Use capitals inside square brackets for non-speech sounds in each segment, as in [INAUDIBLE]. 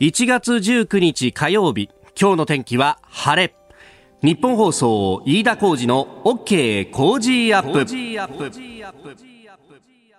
1月19日火曜日今日の天気は晴れ。ニッポン放送飯田浩司の OK Cozy up。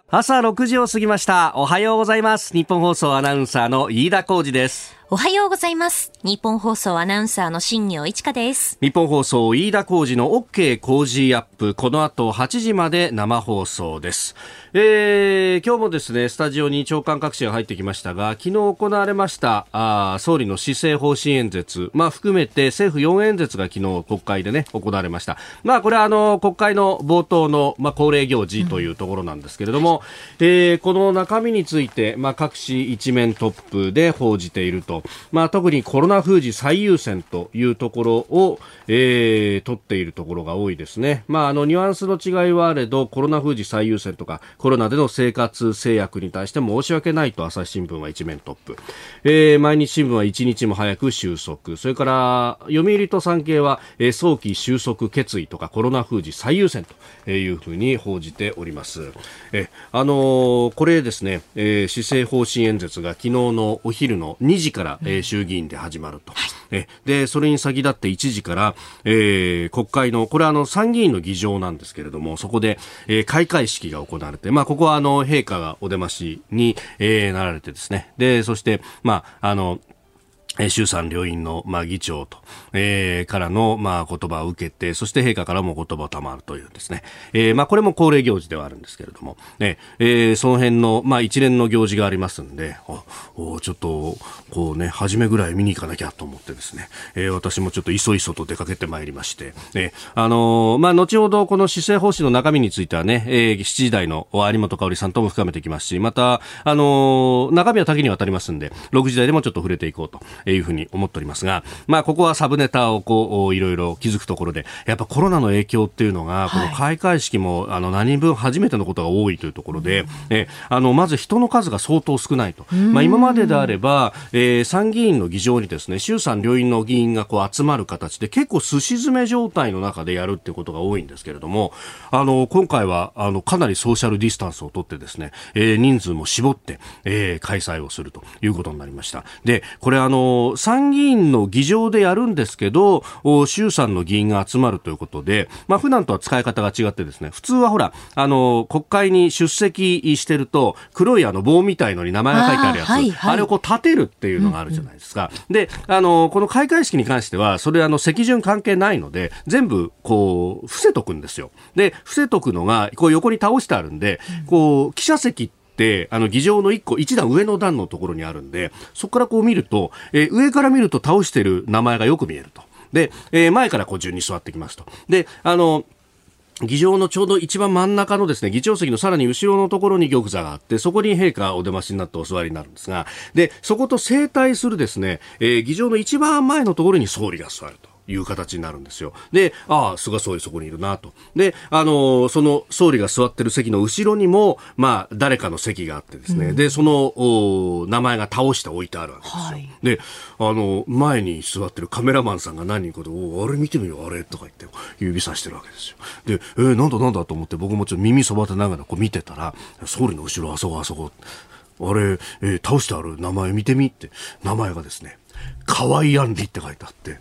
朝6時を過ぎました。おはようございます。ニッポン放送アナウンサーの飯田浩司です。おはようございます。ニッポン放送アナウンサーの新行市佳です。ニッポン放送飯田浩司の OK Cozy up。この後8時まで生放送です、えー、今日もですねスタジオに朝刊各紙が入ってきましたが昨日行われましたあー総理の施政方針演説。まあ含めて政府4演説が昨日国会でね行われました。まあこれはあの国会の冒頭のまあ恒例行事というところなんですけれども、えーこの中身についてまあ各紙一面トップで報じているとまあ特にコロナ封じ最優先というところを、えー取っているところが多いですね。まあ、あの、ニュアンスの違いはあれど、コロナ封じ最優先とか、コロナでの生活制約に対して申し訳ないと朝日新聞は一面トップ。えー毎日新聞は一日も早く収束。それから、読売と産経は、えー早期収束決意とか、コロナ封じ最優先というふうに報じております。え、あのーこれですね、えー施政方針演説が昨日のお昼の2時から、えー衆議院で始まると。えで、それに先立って1時から、えー国会の、これはあの参議院の議場なんですけれども、そこで、えー開会式が行われて、まあ、ここはあの、陛下がお出ましに、えーなられてですね。で、そして、まあ、あの、えー衆参両院の、まあ、議長と、えーからの、まあ、言葉を受けて、そして陛下からも言葉を賜るというですね。えーまあ、これも恒例行事ではあるんですけれども、ね、えーその辺の、まあ、一連の行事がありますんで、あおちょっと、こうね、初めぐらい見に行かなきゃと思ってですね、えー私もちょっといそいそと出かけてまいりまして、ね、あのーまあ、後ほどこの施政方針の中身についてはね、えー7時台の有本香里さんとも深めていきますし、また、あのー中身は多岐にわたりますんで、6時台でもちょっと触れていこうというふうに思っておりますが、まあ、ここはサブネタをこう、いろいろ気づくところで、やっぱコロナの影響っていうのが、この開会式も、あの、何人分初めてのことが多いというところで、えあの、まず人の数が相当少ないと。まあ、今までであれば、えー参議院の議場にですね、衆参両院の議員がこう集まる形で、結構すし詰め状態の中でやるってことが多いんですけれども、あの、今回は、あの、かなりソーシャルディスタンスをとってですね、えー人数も絞って、えー開催をするということになりました。で、これあの、参議院の議場でやるんですけど、お衆参の議員が集まるということで、まあ普段とは使い方が違ってですね、普通はほら、あの、国会に出席してると、黒いあの棒みたいのに名前が書いてあるやつ、あ,、はいはいれをこう立てるっていうのがあるじゃないですか。で、あの、この開会式に関しては、それあの、席順関係ないので、全部こう、伏せとくんですよ。で、伏せとくのが、こう横に倒してあるんで、こう、記者席って、あの、議場の一個、一段上の段のところにあるんで、そこからこう見ると、えー上から見ると倒してる名前がよく見えると。で、えー前からこう順に座ってきますと。で、あの、議場のちょうど一番真ん中のですね、議長席のさらに後ろのところに玉座があって、そこに陛下お出ましになってお座りになるんですが、で、そこと整体するですね、えー議場の一番前のところに総理が座ると。いう形になるんですよ。で、ああ、菅総理そこにいるなと。で、あのーその総理が座ってる席の後ろにも、まあ、誰かの席があってですね、で、その、お名前が倒して置いてあるわけですよ。はいで、あの、前に座ってるカメラマンさんが何人かで、おあれ見てみよう、あれとか言って、指さしてるわけですよ。で、えーなんだなんだと思って、僕もちょっと耳そばってながらこう見てたら、総理の後ろ、あそこ、あそこ、あれ、えー倒してある名前見てみって、名前がですね、河合杏里って書いてあって、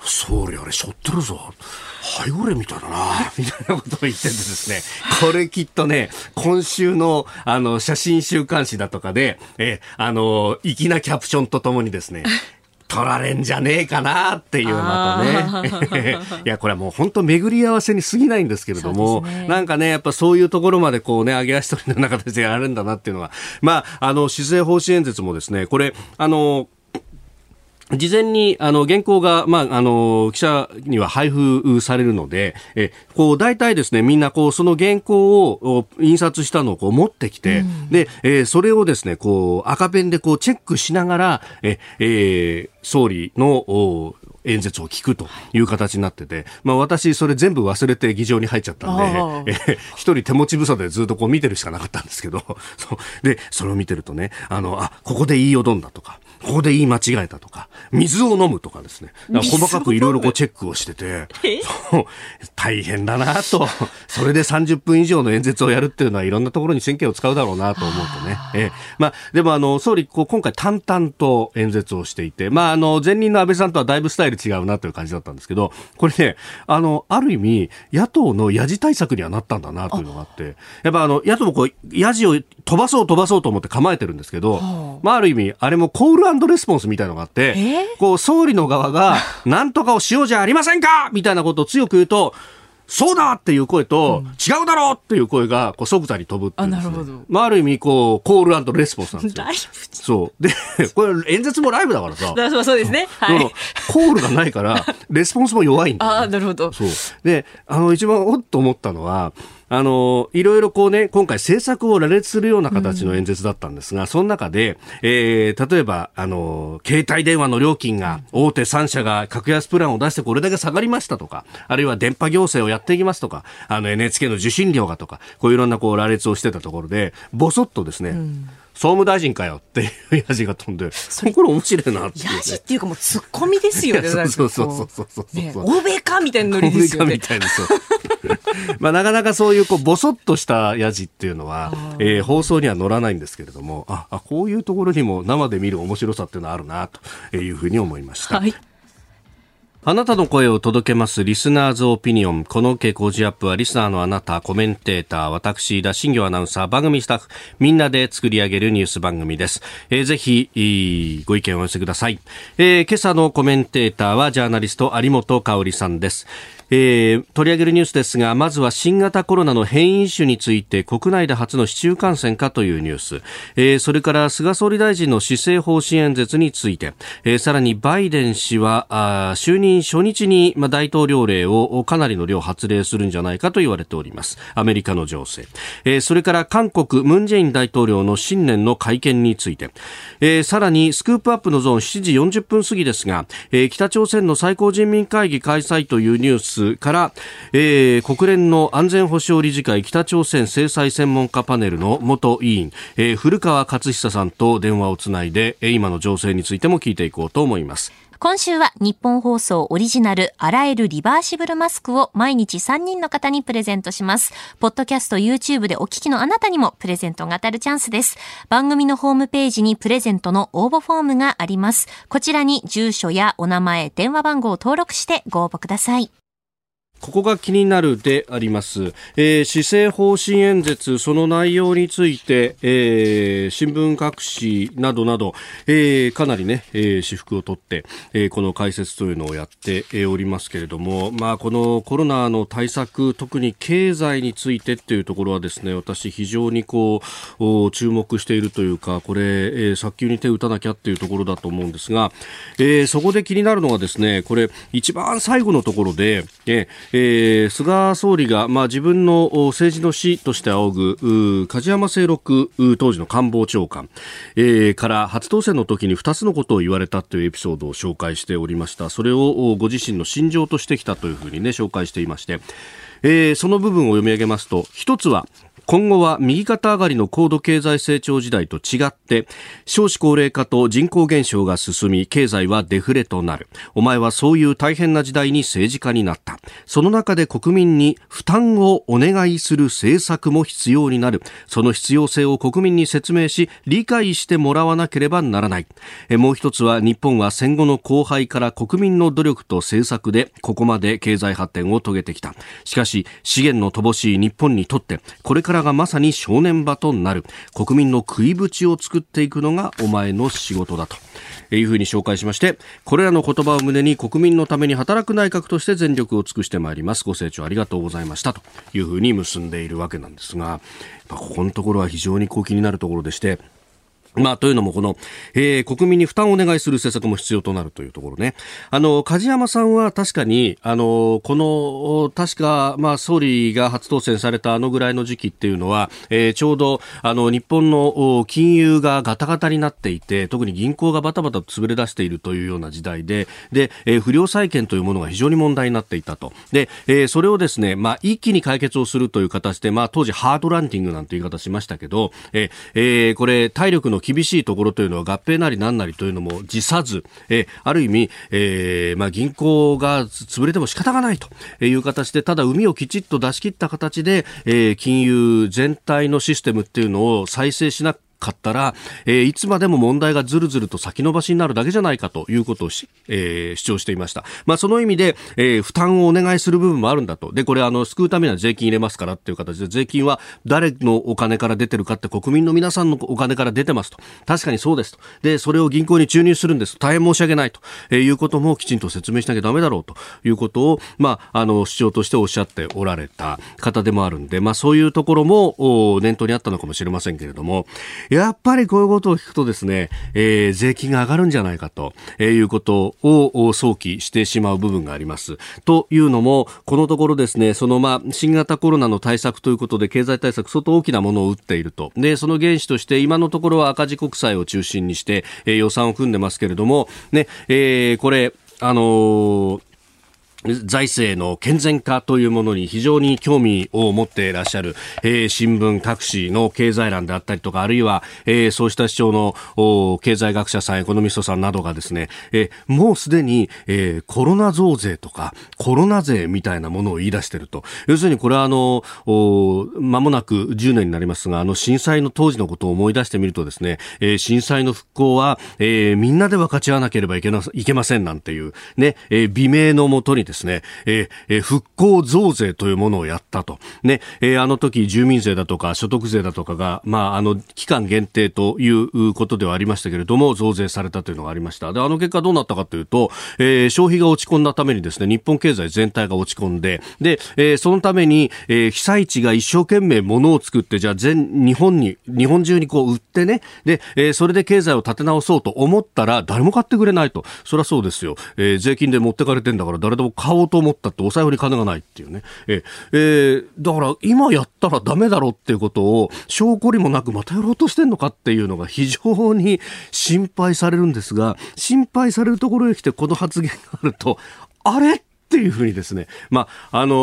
総理あれ、しょってるぞ。ハイゴレみたいだな、みたいなことを言っててですね、これきっとね、今週の、あの、写真週刊誌だとかで、え、あの、粋なキャプションとともにですね、[LAUGHS] 取られんじゃねえかなっていうまたね。[LAUGHS] いや、これはもう本当巡り合わせに過ぎないんですけれども、ねなんかね、やっぱそういうところまでこうね、上げ足取りの中でやるんだなっていうのは、まあ、あの、施政方針演説もですね、これ、あの、事前に、あの、原稿が、まあ、あの、記者には配布されるので、え、こう、大体ですね、みんな、こう、その原稿をお印刷したのをこう持ってきて、で、えーそれをですね、こう、赤ペンでこう、チェックしながら、え、えー総理の、お演説を聞くという形になってて、まあ私それ全部忘れて議場に入っちゃったんでえー。一人手持ち無沙汰でずっとこう見てるしかなかったんですけど、そう。で、それを見てるとね、あの、あ、ここで言いよどんだとか、ここで言い間違えたとか、水を飲むとかですね、細かくいろいろこうチェックをしてて、大変だなと、それで30分以上の演説をやるっていうのはいろんなところに神経を使うだろうなと思うとね。えまあ、でもあの、総理、こう今回淡々と演説をしていて、まあ、あの、前任の安倍さんとはだいぶスタイル違うなという感じだったんですけど、これね、あの、ある意味、野党のやじ対策にはなったんだなというのがあって、やっぱあの、野党もこう、やじを飛ばそう飛ばそうと思って構えてるんですけど、まあ、ある意味、あれもコールレスポンスみたいのがあって、こう、総理の側が、[LAUGHS] なんとかをしようじゃありませんかみたいなことを強く言うと、そうだっていう声と、うん、違うだろうっていう声が、こう、即座に飛ぶっていう、ね、あ、なるほど。まあ、ある意味、こう、コールレスポンスなんですよ。[LAUGHS] ライブそう。で、これ、演説もライブだからさ。[LAUGHS] そうですね。はい。コールがないから、レスポンスも弱いんだ、ね、ああ、なるほど。そう。で、あの、一番おっと思ったのは、あの、いろいろこうね、今回政策を羅列するような形の演説だったんですが、うん、その中で、えー、例えば、あの、携帯電話の料金が、大手3社が格安プランを出してこれだけ下がりましたとか、あるいは電波行政をやっていきますとか、あの NHK の受信料がとか、こういろんなこう羅列をしてたところで、ぼそっとですね、うん総務大臣かよっていうやじが飛んで、それこれ面白いなって、ね。やじっていうかもう突っ込みですよね。そうそうそうそうそうね、欧米かみたいなノリですよね。欧米かみたいな、そう。まあなかなかそういうこうボソッとしたやじっていうのは、えー、放送には乗らないんですけれども、あ、あ、こういうところにも生で見る面白さっていうのはあるなというふうに思いました。はい。あなたの声を届けますリスナーズオピニオン。この傾向ジアップはリスナーのあなた、コメンテーター、私、田新業アナウンサー、番組スタッフ、みんなで作り上げるニュース番組です。えー、ぜひ、ご意見をお寄せください。えー、今朝のコメンテーターはジャーナリスト有本香里さんです。えー、取り上げるニュースですがまずは新型コロナの変異種について国内で初の市中感染かというニュース、えー、それから菅総理大臣の施政方針演説について、えー、さらにバイデン氏はあ就任初日に、ま、大統領令をかなりの量発令するんじゃないかと言われております。アメリカの情勢、えー、それから韓国ムン・ジェイン大統領の新年の会見について、えー、さらにスクープアップのゾーン7時40分過ぎですが、えー、北朝鮮の最高人民会議開催というニューススから、えー、国連の安全保障理事会北朝鮮制裁専門家パネルの元委員、えー、古川勝久さんと電話をつないで、今の情勢についても聞いていこうと思います。今週は日本放送オリジナル洗えるリバーシブルマスクを毎日3人の方にプレゼントします。ポッドキャスト YouTube でお聞きのあなたにもプレゼントが当たるチャンスです。番組のホームページにプレゼントの応募フォームがあります。こちらに住所やお名前、電話番号を登録してご応募ください。ここが気になるであります、えー、施政方針演説その内容について、えー、新聞各紙などなど、えー、かなりね、えー、私服を取って、えー、この解説というのをやっておりますけれども、まあ、このコロナの対策特に経済についてっていうところはですね私非常にこう注目しているというかこれ、えー、早急に手を打たなきゃっていうところだと思うんですが、えー、そこで気になるのはですねこれ一番最後のところで、えーえー、菅総理が、まあ、自分の政治の師として仰ぐ梶山清六当時の官房長官、えー、から初当選の時に2つのことを言われたというエピソードを紹介しておりました。それをご自身の心情としてきたというふうに、ね、紹介していまして、えー、その部分を読み上げますと1つは今後は右肩上がりの高度経済成長時代と違って少子高齢化と人口減少が進み経済はデフレとなる。お前はそういう大変な時代に政治家になった。その中で国民に負担をお願いする政策も必要になる。その必要性を国民に説明し理解してもらわなければならない。もう一つは日本は戦後の荒廃から国民の努力と政策でここまで経済発展を遂げてきた。しかし資源の乏しい日本にとってこれからがまさに正念場となる。国民の食いぶちを作っていくのがお前の仕事だと。いうふうに紹介しましてこれらの言葉を胸に国民のために働く内閣として全力を尽くしてまいります。ご清聴ありがとうございました。というふうに結んでいるわけなんですがここのところは非常にこう気になるところでしてまあ、というのも、この、えー、国民に負担をお願いする政策も必要となるというところね。あの、梶山さんは確かに、あの、この、確か、まあ、総理が初当選されたあのぐらいの時期っていうのは、えー、ちょうど、あの、日本の金融がガタガタになっていて、特に銀行がバタバタと潰れ出しているというような時代で、で、えー、不良債権というものが非常に問題になっていたと。で、えー、それをですね、まあ、一気に解決をするという形で、まあ、当時ハードランディングなんて言い方しましたけど、えー、えー、これ、体力の厳しいところというのは合併なりなんなりというのも辞さず、えある意味、えー、まあ、銀行が潰れても仕方がないという形で、ただ海をきちっと出し切った形で、えー、金融全体のシステムっていうのを再生しなかったら、えー、いつまでも問題がずるずると先延ばしになるだけじゃないかということをえー、主張していました。まあ、その意味で、えー、負担をお願いする部分もあるんだと。で、これ、あの、救うためには税金入れますからっていう形で、税金は誰のお金から出てるかって国民の皆さんのお金から出てますと。確かにそうですと。で、それを銀行に注入するんです。大変申し訳ないと、えー、いうこともきちんと説明しなきゃダメだろうということを、まあ、あの、主張としておっしゃっておられた方でもあるんで、まあ、そういうところも、念頭にあったのかもしれませんけれども、やっぱりこういうことを聞くとですね、えー、税金が上がるんじゃないかと、えー、いうことを想起してしまう部分があります。というのも、このところですね、そのまあ、新型コロナの対策ということで経済対策相当大きなものを打っていると。で、その原資として今のところは赤字国債を中心にして、えー、予算を組んでますけれども、ね、えー、これ、あのー財政の健全化というものに非常に興味を持っていらっしゃる、えー、新聞各紙の経済欄であったりとか、あるいは、えー、そうした主張の経済学者さん、エコノミストさんなどがですね、えー、もうすでに、えー、コロナ増税とか、コロナ税みたいなものを言い出してると。要するにこれはあの、間もなく10年になりますが、あの震災の当時のことを思い出してみるとですね、えー、震災の復興は、えー、みんなで分かち合わなければいけないけませんなんていう、ね、えー、美名のもとにですね、えー、復興増税というものをやったと。ね、えー、あの時住民税だとか所得税だとかが、まあ、あの、期間限定ということではありましたけれども、増税されたというのがありました。で、あの結果どうなったかというと、えー、消費が落ち込んだためにですね、日本経済全体が落ち込んで、で、えー、そのために、えー、被災地が一生懸命物を作って、じゃあ全日本に、日本中にこう売ってね、で、えー、それで経済を立て直そうと思ったら、誰も買ってくれないと。そりゃそうですよ。えー、税金で持ってかれてんだから誰でも買おうと思ったってお財布に金がないっていうね。ええ。ー、だから今やったらダメだろうっていうことを証拠にもなくまたやろうとしてんのかっていうのが非常に心配されるんですが、心配されるところへ来てこの発言があると、あれ？っていうふうにですね、まあ、あの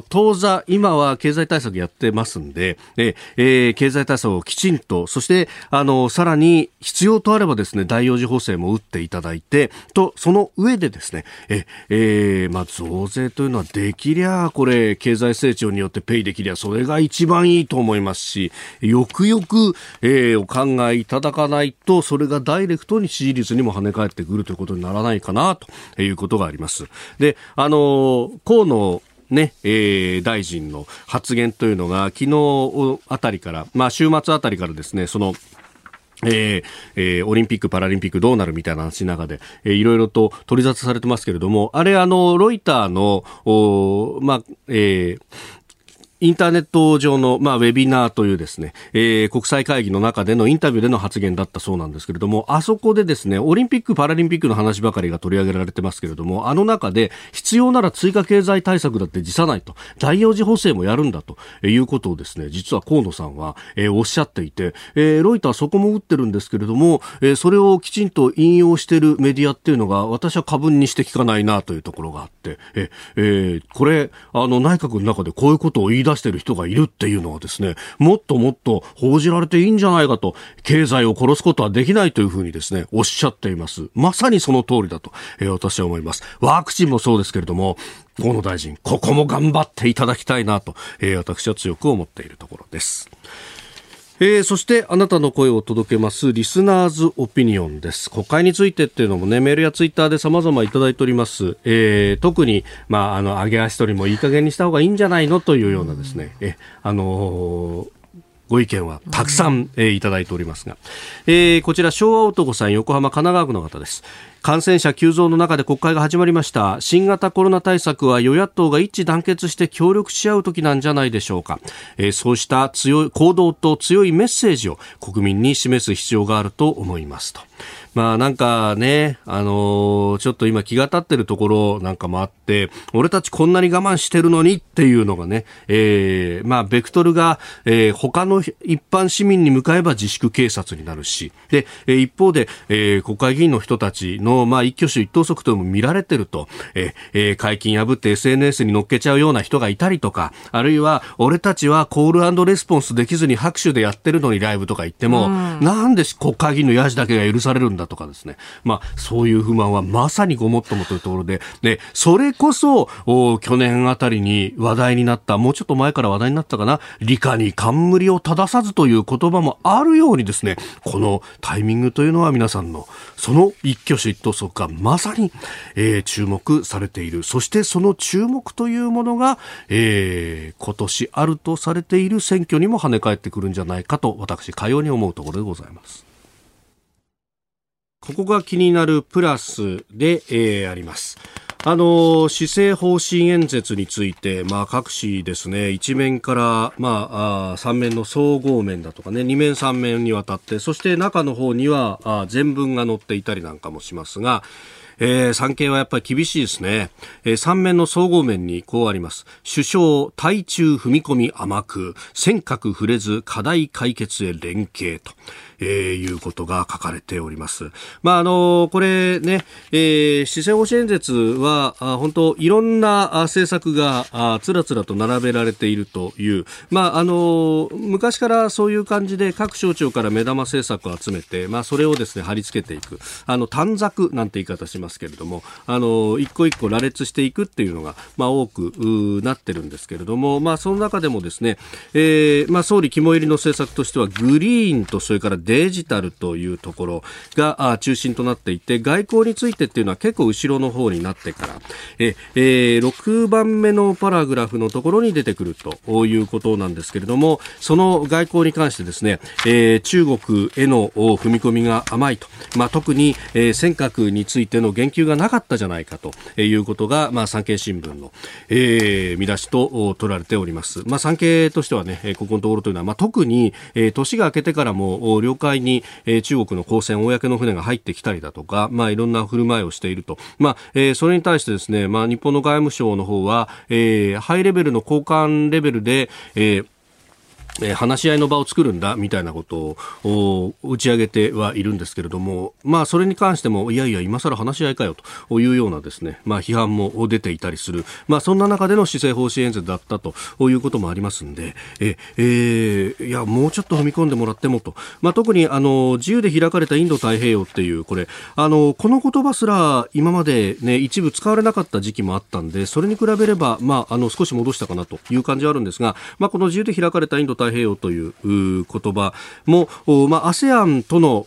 ー、当座、今は経済対策やってますんで、えー、経済対策をきちんと、そして、あのー、さらに必要とあればですね、第4次補正も打っていただいて、と、その上でですね、え、えー、まあ、増税というのはできりゃ、これ、経済成長によってペイできりゃ、それが一番いいと思いますし、よくよく、えー、お考えいただかないと、それがダイレクトに支持率にも跳ね返ってくるということにならないかな、ということがあります。で、あの、河野ね、えー、大臣の発言というのが昨日あたりから、まあ週末あたりからですね、その、えーえー、オリンピック・パラリンピックどうなるみたいな話の中で、えー、いろいろと取り沙汰されてますけれども、あれ、あの、ロイターの、おまあ、えー、インターネット上の、まあ、ウェビナーというですね、えー、国際会議の中でのインタビューでの発言だったそうなんですけれども、あそこでですね、オリンピック・パラリンピックの話ばかりが取り上げられてますけれども、あの中で必要なら追加経済対策だって辞さないと、第4次補正もやるんだということをですね、実は河野さんは、えー、おっしゃっていて、えー、ロイターそこも打ってるんですけれども、えー、それをきちんと引用しているメディアっていうのが、私は過分にして聞かないなというところがあって、ええー、これ、あの、内閣の中でこういうことを言い出出している人がいるっていうのはですね、もっともっと報じられていいんじゃないかと、経済を殺すことはできないというふうにですね、おっしゃっています。まさにその通りだと、えー、私は思います。ワクチンもそうですけれども、河野大臣、ここも頑張っていただきたいなと、えー、私は強く思っているところです。えー、そしてあなたの声を届けますリスナーズオピニオンです。国会についてっていうのもねメールやツイッターで様々いただいております、えー、特にまああの上げ足取りもいい加減にした方がいいんじゃないの？というようなですね、えあのーご意見はたくさん、えー、いただいておりますが、えー、こちら昭和男さん横浜神奈川区の方です。感染者急増の中で国会が始まりました。新型コロナ対策は与野党が一致団結して協力し合う時なんじゃないでしょうか、えー、そうした強い行動と強いメッセージを国民に示す必要があると思いますと。まあなんかね、あのー、ちょっと今気が立ってるところなんかもあって、俺たちこんなに我慢してるのにっていうのがね、えー、まあベクトルが、えー、他の一般市民に向かえば自粛警察になるし、で、えー、一方で、えー、国会議員の人たちの、まあ一挙手一投足とも見られてると、えー、えー、解禁破って SNS に乗っけちゃうような人がいたりとか、あるいは俺たちはコールレスポンスできずに拍手でやってるのにライブとか言っても、うん、なんで国会議員のヤジだけが許されるんだだとかですね。まあそういう不満はまさにごもっともというところで、で、それこそ、去年あたりに話題になった、もうちょっと前から話題になったかな、理科に冠を正さずという言葉もあるようにですね、このタイミングというのは皆さんの、その一挙手一投足がまさに、えー、注目されている。そしてその注目というものが、えー、今年あるとされている選挙にも跳ね返ってくるんじゃないかと、私、かように思うところでございます。ここが気になるプラスで、えー、あります。あの施政方針演説について、まあ、各紙ですね、一面から、まあ、あ3面の総合面だとかね、2面3面にわたって、そして中の方にはあ全文が載っていたりなんかもしますが、えー、産経はやっぱり厳しいですね。えー、3面の総合面にこうあります。首相、対中踏み込み甘く、尖閣触れず課題解決へ連携と。えー、いうことが書かれております。まあ、あの、これね、えー、施政方針演説は、あ本当、いろんな政策があつらつらと並べられているという、まあ、あの、昔からそういう感じで各省庁から目玉政策を集めて、まあ、それをですね、貼り付けていく。あの、短冊なんて言い方しますけれども、あの、一個一個羅列していくっていうのが、まあ、多くなってるんですけれども、まあ、その中でもですね、えー、まあ、総理肝入りの政策としては、グリーンとそれからデデジタルというところが中心となっていて外交についてっていうのは結構後ろの方になってから。え、えー、6番目のパラグラフのところに出てくるということなんですけれどもその外交に関してですね、えー、中国への踏み込みが甘いと、まあ、特に、えー、尖閣についての言及がなかったじゃないかということが、まあ、産経新聞の、えー、見出しと取られております、まあ、産経としてはねここのところというのは、まあ、特に、えー、年が明けてからも領海に、えー、中国の公船、公の船が入ってきたりだとか、まあ、いろんな振る舞いをしていると。まあ、えー、それに対してですね、まあ、日本の外務省の方は、えー、ハイレベルの交換レベルで、えーえー、話し合いの場を作るんだみたいなことを打ち上げてはいるんですけれども、まあ、それに関してもいやいや今更話し合いかよというようなですね、まあ、批判も出ていたりする、まあ、そんな中での施政方針演説だったということもありますんでえ、えー、いやもうちょっと踏み込んでもらってもと、まあ、特にあの自由で開かれたインド太平洋っていうこれあのこの言葉すら今まで、ね、一部使われなかった時期もあったんでそれに比べれば、まあ、あの少し戻したかなという感じはあるんですが、まあ、この自由で開かれたインド太平洋という言葉も、まあ、ASEAN との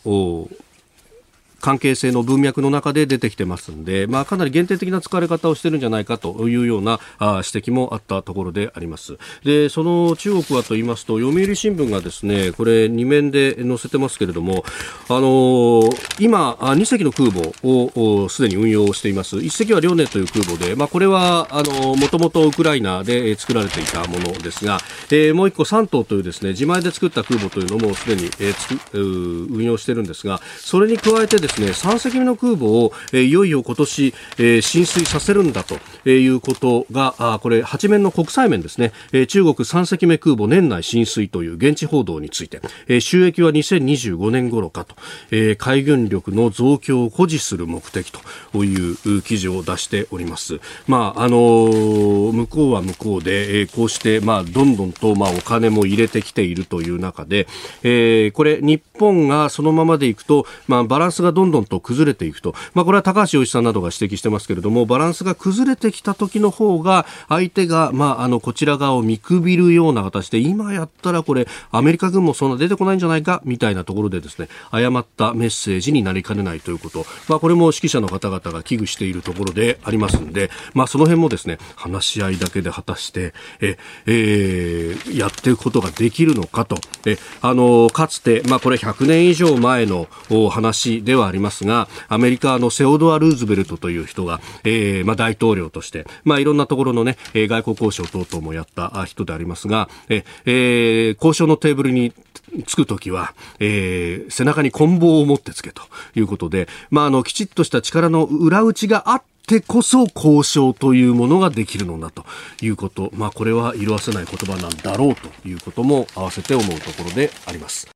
関係性の文脈の中で出てきてますんで、まあ、かなり限定的な使われ方をしてるんじゃないかというようなあ指摘もあったところであります。で、その中国はと言いますと、読売新聞がですね、これ2面で載せてますけれども、あのー、今、2隻の空母をすでに運用しています。1隻は遼寧という空母で、まあ、これは、あのー、もともとウクライナで作られていたものですが、えー、もう1個3頭というですね、自前で作った空母というのもすでに、えー、つく運用してるんですが、それに加えてですね、3隻目の空母を、えー、いよいよ今年、えー、浸水させるんだということが、あこれ8面の国際面ですね、えー、中国3隻目空母年内浸水という現地報道について、えー、収益は2025年頃かと、えー、海軍力の増強を誇示する目的という記事を出しております。まあ、あのー、向こうは向こうで、えー、こうして、まあ、どんどんと、まあ、お金も入れてきているという中で、えー、これ、日本がそのままでいくと、まあ、バランスがどんどんと崩れていくと、まあ、これは高橋洋一さんなどが指摘してますけれどもバランスが崩れてきた時の方が相手が、まあ、あのこちら側を見くびるような形で今やったらこれアメリカ軍もそんな出てこないんじゃないかみたいなところでですね誤ったメッセージになりかねないということ、まあ、これも指揮者の方々が危惧しているところでありますので、まあ、その辺もですね話し合いだけで果たしてえ、えー、やっていくことができるのかと。えあのかつて、まあ、これ100年以上前の話でははありますが、アメリカのセオドア・ルーズベルトという人が、えー、まあ大統領として、まあいろんなところのね、外交交渉等々もやった人でありますが、えー、交渉のテーブルにつくときは、えー、背中に棍棒を持ってつけということで、まああの、きちっとした力の裏打ちがあってこそ交渉というものができるのだということ、まあ、これは色あせない言葉なんだろうということも合わせて思うところであります。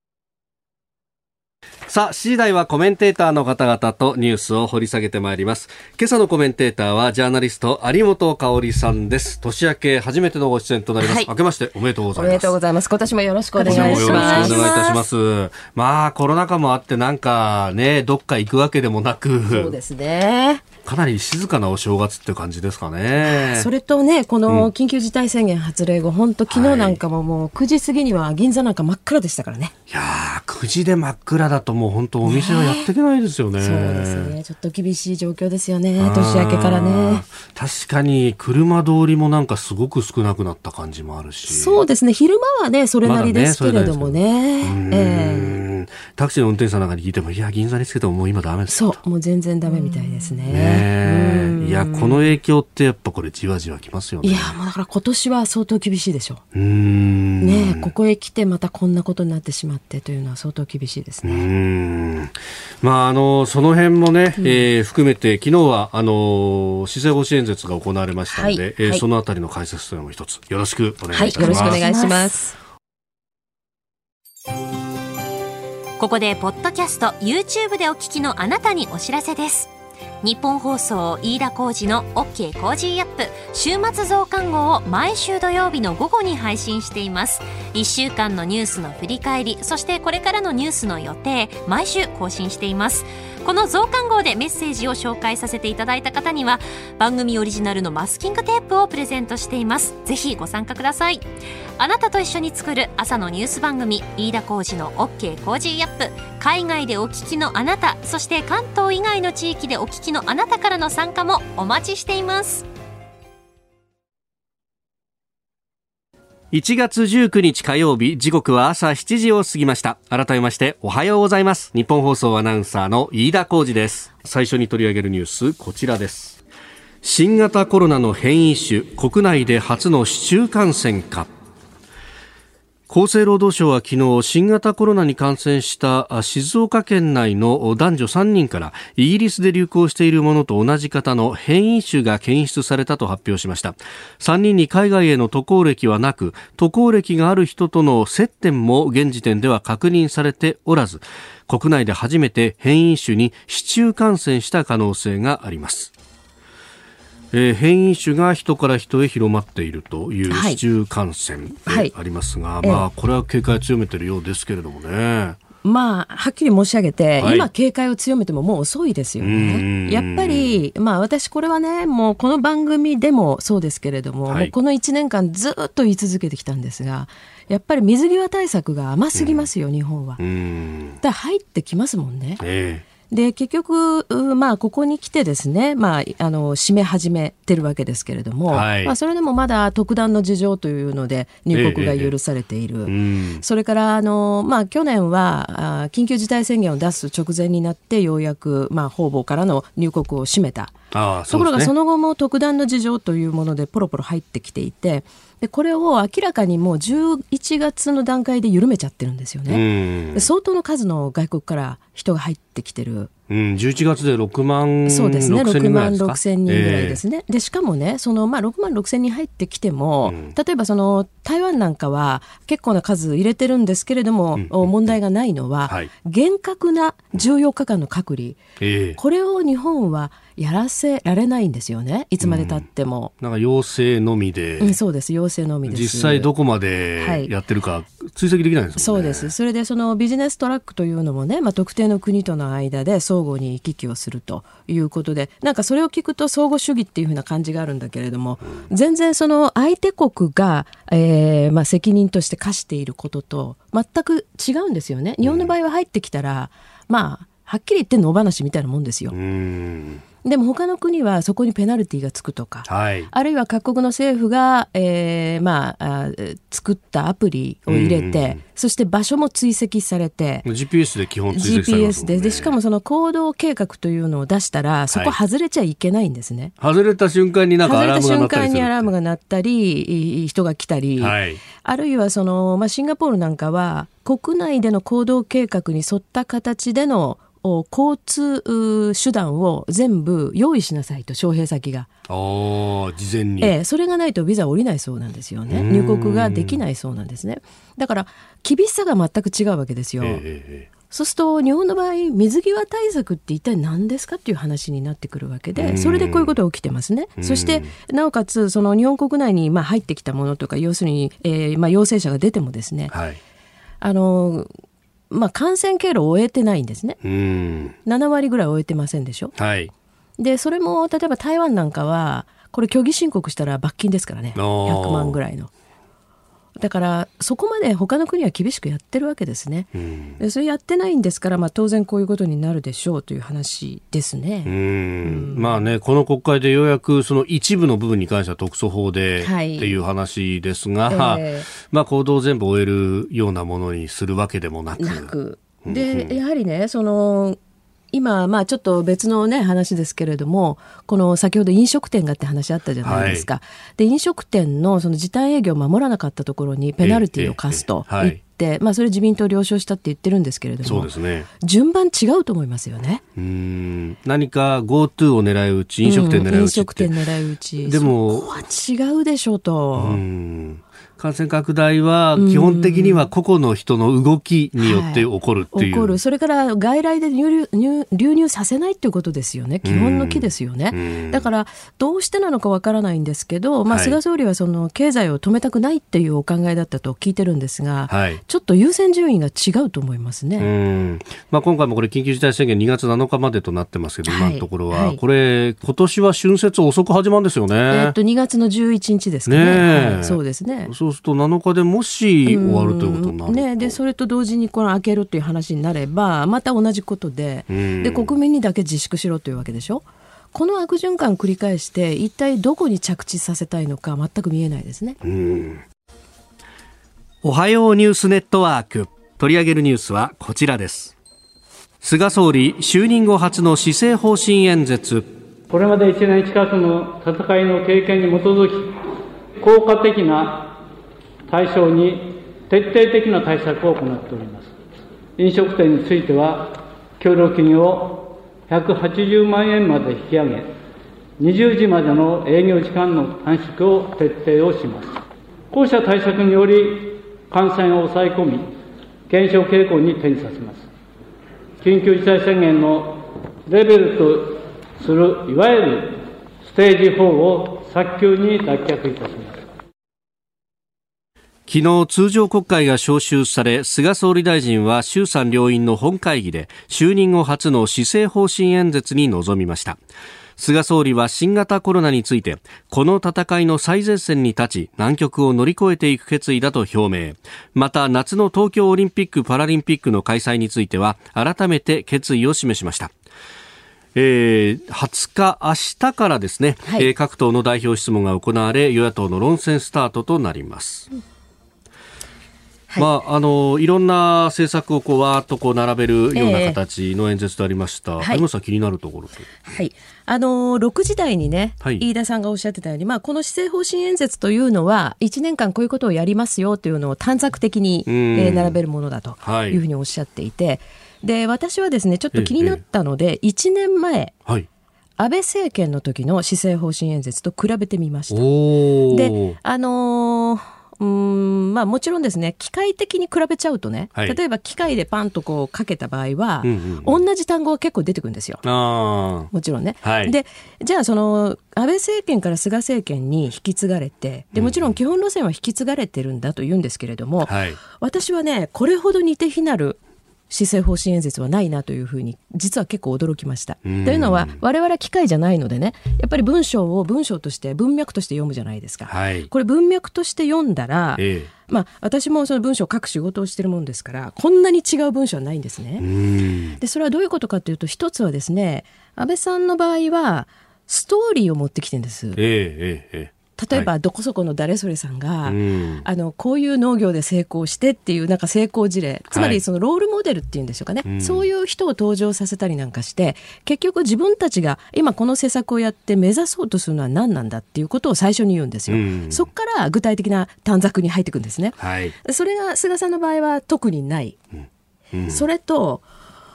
さあ、7時台はコメンテーターの方々とニュースを掘り下げてまいります。今朝のコメンテーターはジャーナリスト有本香里さんです。年明け初めてのご出演となります。はい、明けましておめでとうございます。おめでとうございます。今年もよろしくお願いします。よろしくお願いいたします。まあ、コロナ禍もあってなんかね、どっか行くわけでもなく。そうですね。かなり静かなお正月って感じですかね。[LAUGHS] それとね、この緊急事態宣言発令後、本、当、昨日なんかももう9時過ぎには銀座なんか真っ暗でしたからね。いやー、9時で真っ暗だともう本当お店はやっていけないですよね。そうですね。ちょっと厳しい状況ですよね。年明けからね。確かに車通りもなんかすごく少なくなった感じもあるし。そうですね。昼間はね、それなりですけれどもね。ねえー、タクシーの運転手さんなんかに聞いても、いや、銀座につけてももう今ダメですそう、もう全然ダメみたいですね。ねいや、この影響ってやっぱこれじわじわきますよね。いや、もうだから今年は相当厳しいでしょう。うんねここへ来てまたこんなことになってしまってというのは相当厳しいですね。まあ、あの、その辺もね、うん、えー、含めて、昨日は、あの、施政方針演説が行われましたので、はい、えーはい、そのあたりの解説というのも一つ、よろしくお願いします。はい、よろしくお願いします。ここで、ポッドキャスト、YouTube でお聞きのあなたにお知らせです。日本放送飯田浩二の OK コージーアップ週末増刊号を毎週土曜日の午後に配信しています。1週間のニュースの振り返りそしてこれからのニュースの予定毎週更新しています。この増刊号でメッセージを紹介させていただいた方には番組オリジナルのマスキングテープをプレゼントしています。ぜひご参加ください。あなたと一緒に作る朝のニュース番組飯田浩二の OK コージーアップ。海外でお聞きのあなたそして関東以外の地域でお聞きのあなたからの参加もお待ちしています。1月19日火曜日時刻は朝7時を過ぎました。改めましておはようございます。ニッポン放送アナウンサーの飯田浩司です。最初に取り上げるニュースこちらです。新型コロナの変異種国内で初の市中感染か厚生労働省は昨日新型コロナに感染した静岡県内の男女3人からイギリスで流行しているものと同じ型の変異種が検出されたと発表しました。3人に海外への渡航歴はなく渡航歴がある人との接点も現時点では確認されておらず国内で初めて変異種に市中感染した可能性があります。えー、変異種が人から人へ広まっているという市中感染でありますが、はいはい、まあ、これは警戒を強めているようですけれどもね。まあ、はっきり申し上げて、はい、今警戒を強めてももう遅いですよね。やっぱり、まあ私これはね、もうこの番組でもそうですけれども、はい、もうこの1年間ずっと言い続けてきたんですが、やっぱり水際対策が甘すぎますよ、日本は。だ入ってきますもんね。えーで結局、まあ、ここに来てですね、まあ、あの締め始めてるわけですけれども、はい、まあ、それでもまだ特段の事情というので入国が許されている、ええうん、それからあの、まあ、去年はあ緊急事態宣言を出す直前になってようやく、まあ、方々からの入国を閉めた。ね、ところがその後も特段の事情というものでポロポロ入ってきていてでこれを明らかにもう11月の段階で緩めちゃってるんですよね。相当の数の外国から人が入ってきてる。うん、11月で6万そうですね、6万6千人ぐらいですね。えー、で、しかもね、その、まあ、6万6千人入ってきても、うん、例えばその、台湾なんかは結構な数入れてるんですけれども、うん、問題がないのは、はい、厳格な14日間の隔離、えー、これを日本はやらせられないんですよねいつまでたっても、うん、なんか要請のみで、うん、そうです要請のみです。実際どこまでやってるか追跡できないんです、ね、そうです。それでそのビジネストラックというのもね、まあ、特定の国との間で相互に行き来をするということでなんかそれを聞くと相互主義っていうふうな感じがあるんだけれども、全然その相手国が、えーまあ、責任として課していることと全く違うんですよね日本の場合は入ってきたら、まあはっきり言って野放しみたいなもんですよ。でも他の国はそこにペナルティがつくとか、はい、あるいは各国の政府が、えーまあ、あ作ったアプリを入れて、そして場所も追跡されて GPS で基本追跡されます、ね、GPS で。でしかもその行動計画というのを出したらそこ外れちゃいけないんですね、はい、外れた瞬間になんかアラームが鳴ったりアラームが鳴ったり人が来たり、はい、あるいはその、まあ、シンガポールなんかは国内での行動計画に沿った形での交通手段を全部用意しなさいと招聘先が。事前に、ええ、それがないとビザ降りないそうなんですよね。入国ができないそうなんですね。だから厳しさが全く違うわけですよ、ええ、そうすると日本の場合水際対策って一体何ですかっていう話になってくるわけでそれでこういうことが起きてますね。そしてなおかつその日本国内にまあ入ってきたものとか要するに、えーまあ、陽性者が出てもですね、はい、あのまあ、感染経路を終えてないんですね。7割ぐらい終えてませんでしょ？はい、でそれも例えば台湾なんかはこれ虚偽申告したら罰金ですからね100万ぐらいの。だからそこまで他の国は厳しくやってるわけですね。でそれやってないんですから、まあ、当然こういうことになるでしょうという話ですね。まあねこの国会でようやくその一部の部分に関しては特措法で、はい、っていう話ですが、えー、まあ、行動を全部終えるようなものにするわけでもなく。なく。で、やはりねその今、まあちょっと別のね、話ですけれども、この先ほど飲食店がって話あったじゃないですか。はい、で、飲食店のその時短営業を守らなかったところにペナルティーを課すと言って、まあそれ自民党了承したって言ってるんですけれども、そうですね。順番違うと思いますよね。うん。何か GoTo を狙い撃ち、飲食店狙い撃ち、うん、飲食店狙い撃ち。でも、そこは違うでしょうと。うん感染拡大は基本的には個々の人の動きによって起こるっていう、はい、起こる。それから外来で流入流入させないっていうことですよね。基本の木ですよね。だからどうしてなのかわからないんですけど、まあ、菅総理はその経済を止めたくないっていうお考えだったと聞いてるんですが、はい、ちょっと優先順位が違うと思いますね、まあ、今回もこれ緊急事態宣言2月7日までとなってますけど、今のところは、はい、これ今年は春節遅く始まるんですよね、えー、っと2月の11日ですかね、ね、そうですね。そうすると7日でもし終わるということになるね、でそれと同時にこの開けるという話になればまた同じことでで国民にだけ自粛しろというわけでしょ？この悪循環繰り返して一体どこに着地させたいのか全く見えないですね。おはようニュースネットワーク。取り上げるニュースはこちらです。菅総理就任後初の施政方針演説。これまで1年近くの戦いの経験に基づき効果的な対象に徹底的な対策を行っております。飲食店については、協力金を180万円まで引き上げ、20時までの営業時間の短縮を徹底をします。こうした対策により、感染を抑え込み、減少傾向に転じさせます。緊急事態宣言のレベルとする、いわゆるステージ4を早急に脱却いたします。昨日通常国会が召集され菅総理大臣は衆参両院の本会議で就任後初の施政方針演説に臨みました。菅総理は新型コロナについてこの戦いの最前線に立ち難局を乗り越えていく決意だと表明。また夏の東京オリンピック・パラリンピックの開催については改めて決意を示しました。えー、20日、明日からですね、はい、えー、各党の代表質問が行われ与野党の論戦スタートとなります。うんまあ、あのいろんな政策をこうわーっとこう並べるような形の演説とありました、えー、はい、さん気になるところはい。あの6時台にね、はい、飯田さんがおっしゃってたように、まあ、この施政方針演説というのは1年間こういうことをやりますよというのを短冊的に、えー、並べるものだとい。うふうにおっしゃっていて、はい、で私はですねちょっと気になったので、えー、1年前、はい。安倍政権の時の施政方針演説と比べてみました。で、あのーうんまあ、もちろんですね機械的に比べちゃうとね、はい、例えば機械でパンとこうかけた場合は、うんうん、同じ単語が結構出てくるんですよ。もちろんね。はい、でじゃあその安倍政権から菅政権に引き継がれてでもちろん。基本路線は引き継がれてるんだと言うんですけれども、はい、私はねこれほど似て非なる施政方針演説はないなというふうに実は結構驚きました。というのは我々は機械じゃないのでねやっぱり文章を文章として文脈として読むじゃないですか。はい、これ文脈として読んだら、ええ、まあ、私もその文章を書く仕事をしてるもんですからこんなに違う文章はないんですね。でそれはどういうことかというと一つはですね安倍さんの場合はストーリーを持ってきてるんです。ええええ例えば、どこそこの誰それさんが、うん。あのこういう農業で成功してっていうなんか成功事例。つまりそのロールモデルっていうんでしょうかね、うん。そういう人を登場させたりなんかして結局自分たちが今この施策をやって目指そうとするのは何なんだっていうことを最初に言うんですよ。うん。そこから具体的な短冊に入っていくんですね。はい。それが菅さんの場合は特にない。うん。それと、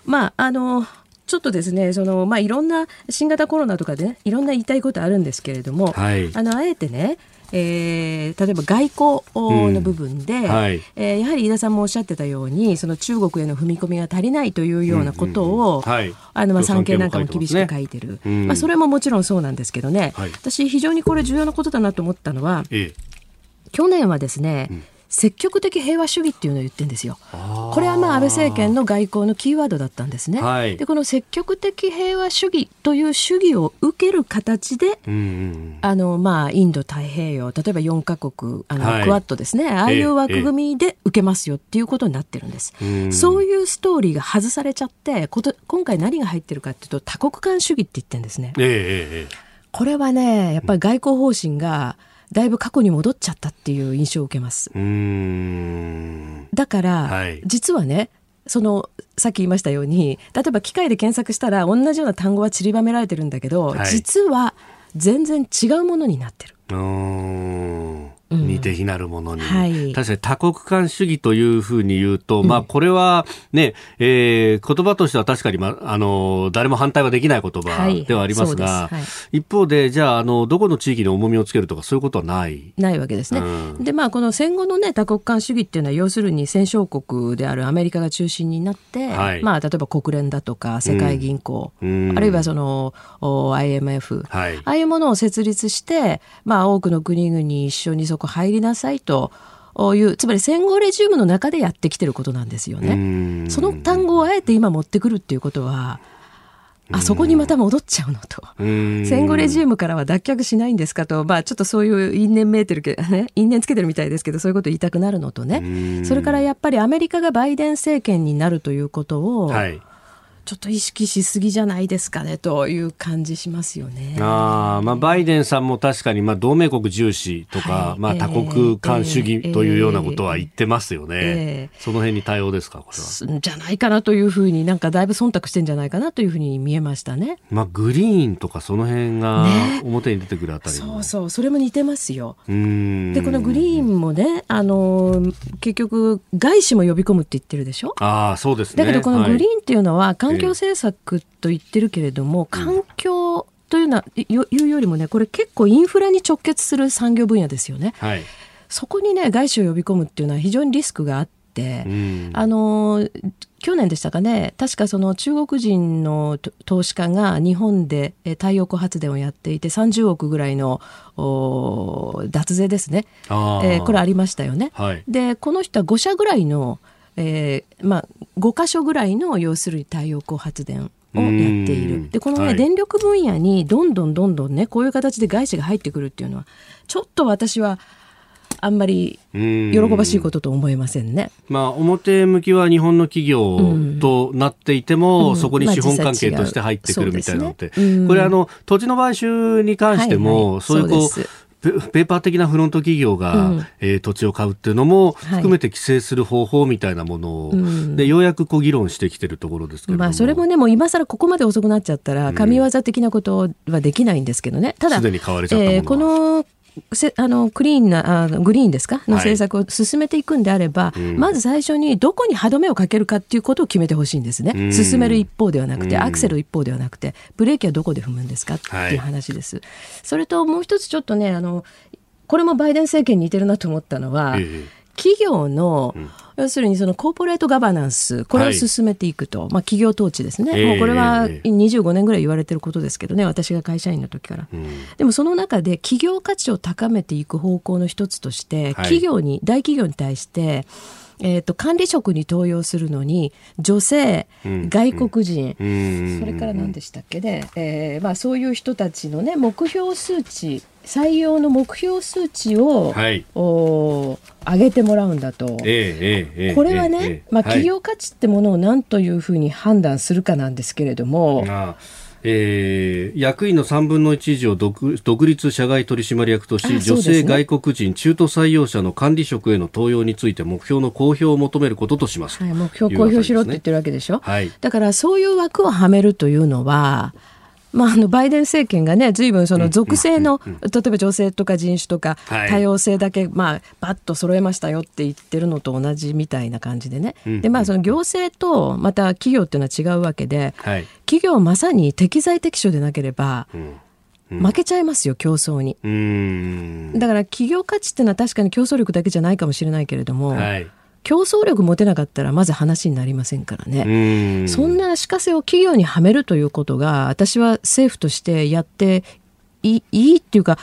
まあ、あの、ちょっとですね、その、まあ、いろんな新型コロナとかでね、いろんな言いたいことあるんですけれども、はい。あの、あえてね、えー例えば外交の部分で、ん。はい。えーやはり飯田さんもおっしゃってたようにその中国への踏み込みが足りないというようなことを、あのまあ産経なんかも厳しく書いてる、うん。まあ、それももちろんそうなんですけどね、はい。私非常にこれ重要なことだなと思ったのはええ。去年はですね、積極的平和主義っていうのを言ってるんですよ。これはまあ安倍政権の外交のキーワードだったんですね。はい。でこの積極的平和主義という主義を受ける形でうんうんあのまあ、インド太平洋例えば4カ国あの、はい。クワッドですね。ああいう枠組みで受けますよっていうことになってるんです、うん。そういうストーリーが外されちゃってこと今回何が入ってるかっていうと多国間主義って言ってるんですね。え。これはねやっぱり外交方針がだいぶ過去に戻っちゃったっていう印象を受けます。だから、はい実はねそのさっき言いましたように例えば機械で検索したら同じような単語は散りばめられてるんだけど、はい実は全然違うものになってる。似て非なるものに、はい。確かに多国間主義というふうに言うと、まあこれはね、えー言葉としては確かに、まあ、あの誰も反対はできない言葉はい。ではありますが、そうです。一方でじゃああのどこの地域に重みをつけるとかそういうことはない。ないわけですね。うん。でまあこの戦後のね多国間主義っていうのは要するに戦勝国であるアメリカが中心になって、はい。まあ例えば国連だとか世界銀行、うん。あるいはそのお IMF、はい。ああいうものを設立して、まあ多くの国々一緒にそこ入りなさいというつまり戦後レジウムの中でやってきてることなんですようね。ん。その単語をあえて今持ってくるっていうことはあそこにまた戻っちゃうのと。うん。戦後レジウムからは脱却しないんですかと、まあ、ちょっとそういう因縁めいてるけど [LAUGHS] ね、因縁つけてるみたいですけど、そういうこと言いたくなるのとね、それからやっぱりアメリカがバイデン政権になるということを、はいちょっと意識しすぎじゃないですかねという感じしますよね。あーまあ、バイデンさんも確かに、まあ、同盟国重視とか、はいまあ、ええ多国間主義というようなことは言ってますよね。ええその辺に対応ですか、これは。じゃないかなというふうになんかだいぶ忖度してんじゃないかなというふうに見えましたね。まあ、グリーンとかその辺がね表に出てくるあたりも。そうそう、それも似てますよ。で、このグリーンもね、あのー結局、外資も呼び込むって言ってるでしょ？ああ、そうですね。だけどこのグリーン、ンっていうのは環境政策と言ってるけれども、環境というのはよいうよりもねこれ結構インフラに直結する産業分野ですよね。はい。そこにね外資を呼び込むっていうのは非常にリスクがあって、うんあの去年でしたかね確かその中国人のと投資家が日本でえ太陽光発電をやっていて30億ぐらいのお脱税ですね、えーこれありましたよね。はい。でこの人は5社ぐらいの、えーまあ、5箇所ぐらいの要するに太陽光発電をやっていうるん。でこのね、はい。電力分野にどんどんどんどんねこういう形で外資が入ってくるっていうのはちょっと私はあんまりうん。喜ばしいことと思えませんね。まあ、表向きは日本の企業となっていても、うん。そこに資本関係として入ってくるみたいなのって、これあの、土地の買収に関しても、はいはいそういうこうペペーパー的なフロント企業が、うん。えー土地を買うっていうのもはい。含めて規制する方法みたいなものを、うん。でようやくこう議論してきてるところですけれども、まあそれもねもう今更ここまで遅くなっちゃったら神業的なことはできないんですけどね、ただすでに買われちゃったものはえーこのせあのクリーンなあグリーンですか？のはい。政策を進めていくんであれば、ん。まず最初にどこに歯止めをかけるかっていうことを決めてほしいんですね、うん。進める一方ではなくて、うん。アクセル一方ではなくてブレーキはどこで踏むんですかっていう話です、それともう一つちょっとねあのこれもバイデン政権に似てるなと思ったのは、ええ企業の、要するにそのコーポレートガバナンス、これを進めていくと、まあ企業統治ですね、ええ。もうこれはええ25年ぐらい言われてることですけどね、私が会社員の時から。うん。でもその中で企業価値を高めていく方向の一つとして、はい。企業に、大企業に対して、えー、と管理職に登用するのに女性、うん。外国人、うん。それから何でしたっけね、えーまあ、そういう人たちのね目標数値採用の目標数値を、はい。お上げてもらうんだと。ええええええ。これはね、ええまあ、はい。企業価値ってものを何というふうに判断するかなんですけれども、あえー、役員の3分の1以上独独立社外取締役とし、ね、女性外国人中途採用者の管理職への登用について目標の公表を求めることとします、はい、目標公表しろって言ってるわけでしょ、はい、だからそういう枠をはめるというのはまあ、あのバイデン政権がね、ずいぶんその属性の、例えば女性とか人種とか、多様性だけ、まあ、バッと揃えましたよって言ってるのと同じみたいな感じでね。で、まあ、その行政と、また企業っていうのは違うわけで、企業まさに適材適所でなければ、負けちゃいますよ競争に。だから企業価値っていうのは確かに競争力だけじゃないかもしれないけれども、はい、競争力持てなかったらまず話になりませんからね。そんな足かせを企業にはめるということが私は政府としてやっていいっていうか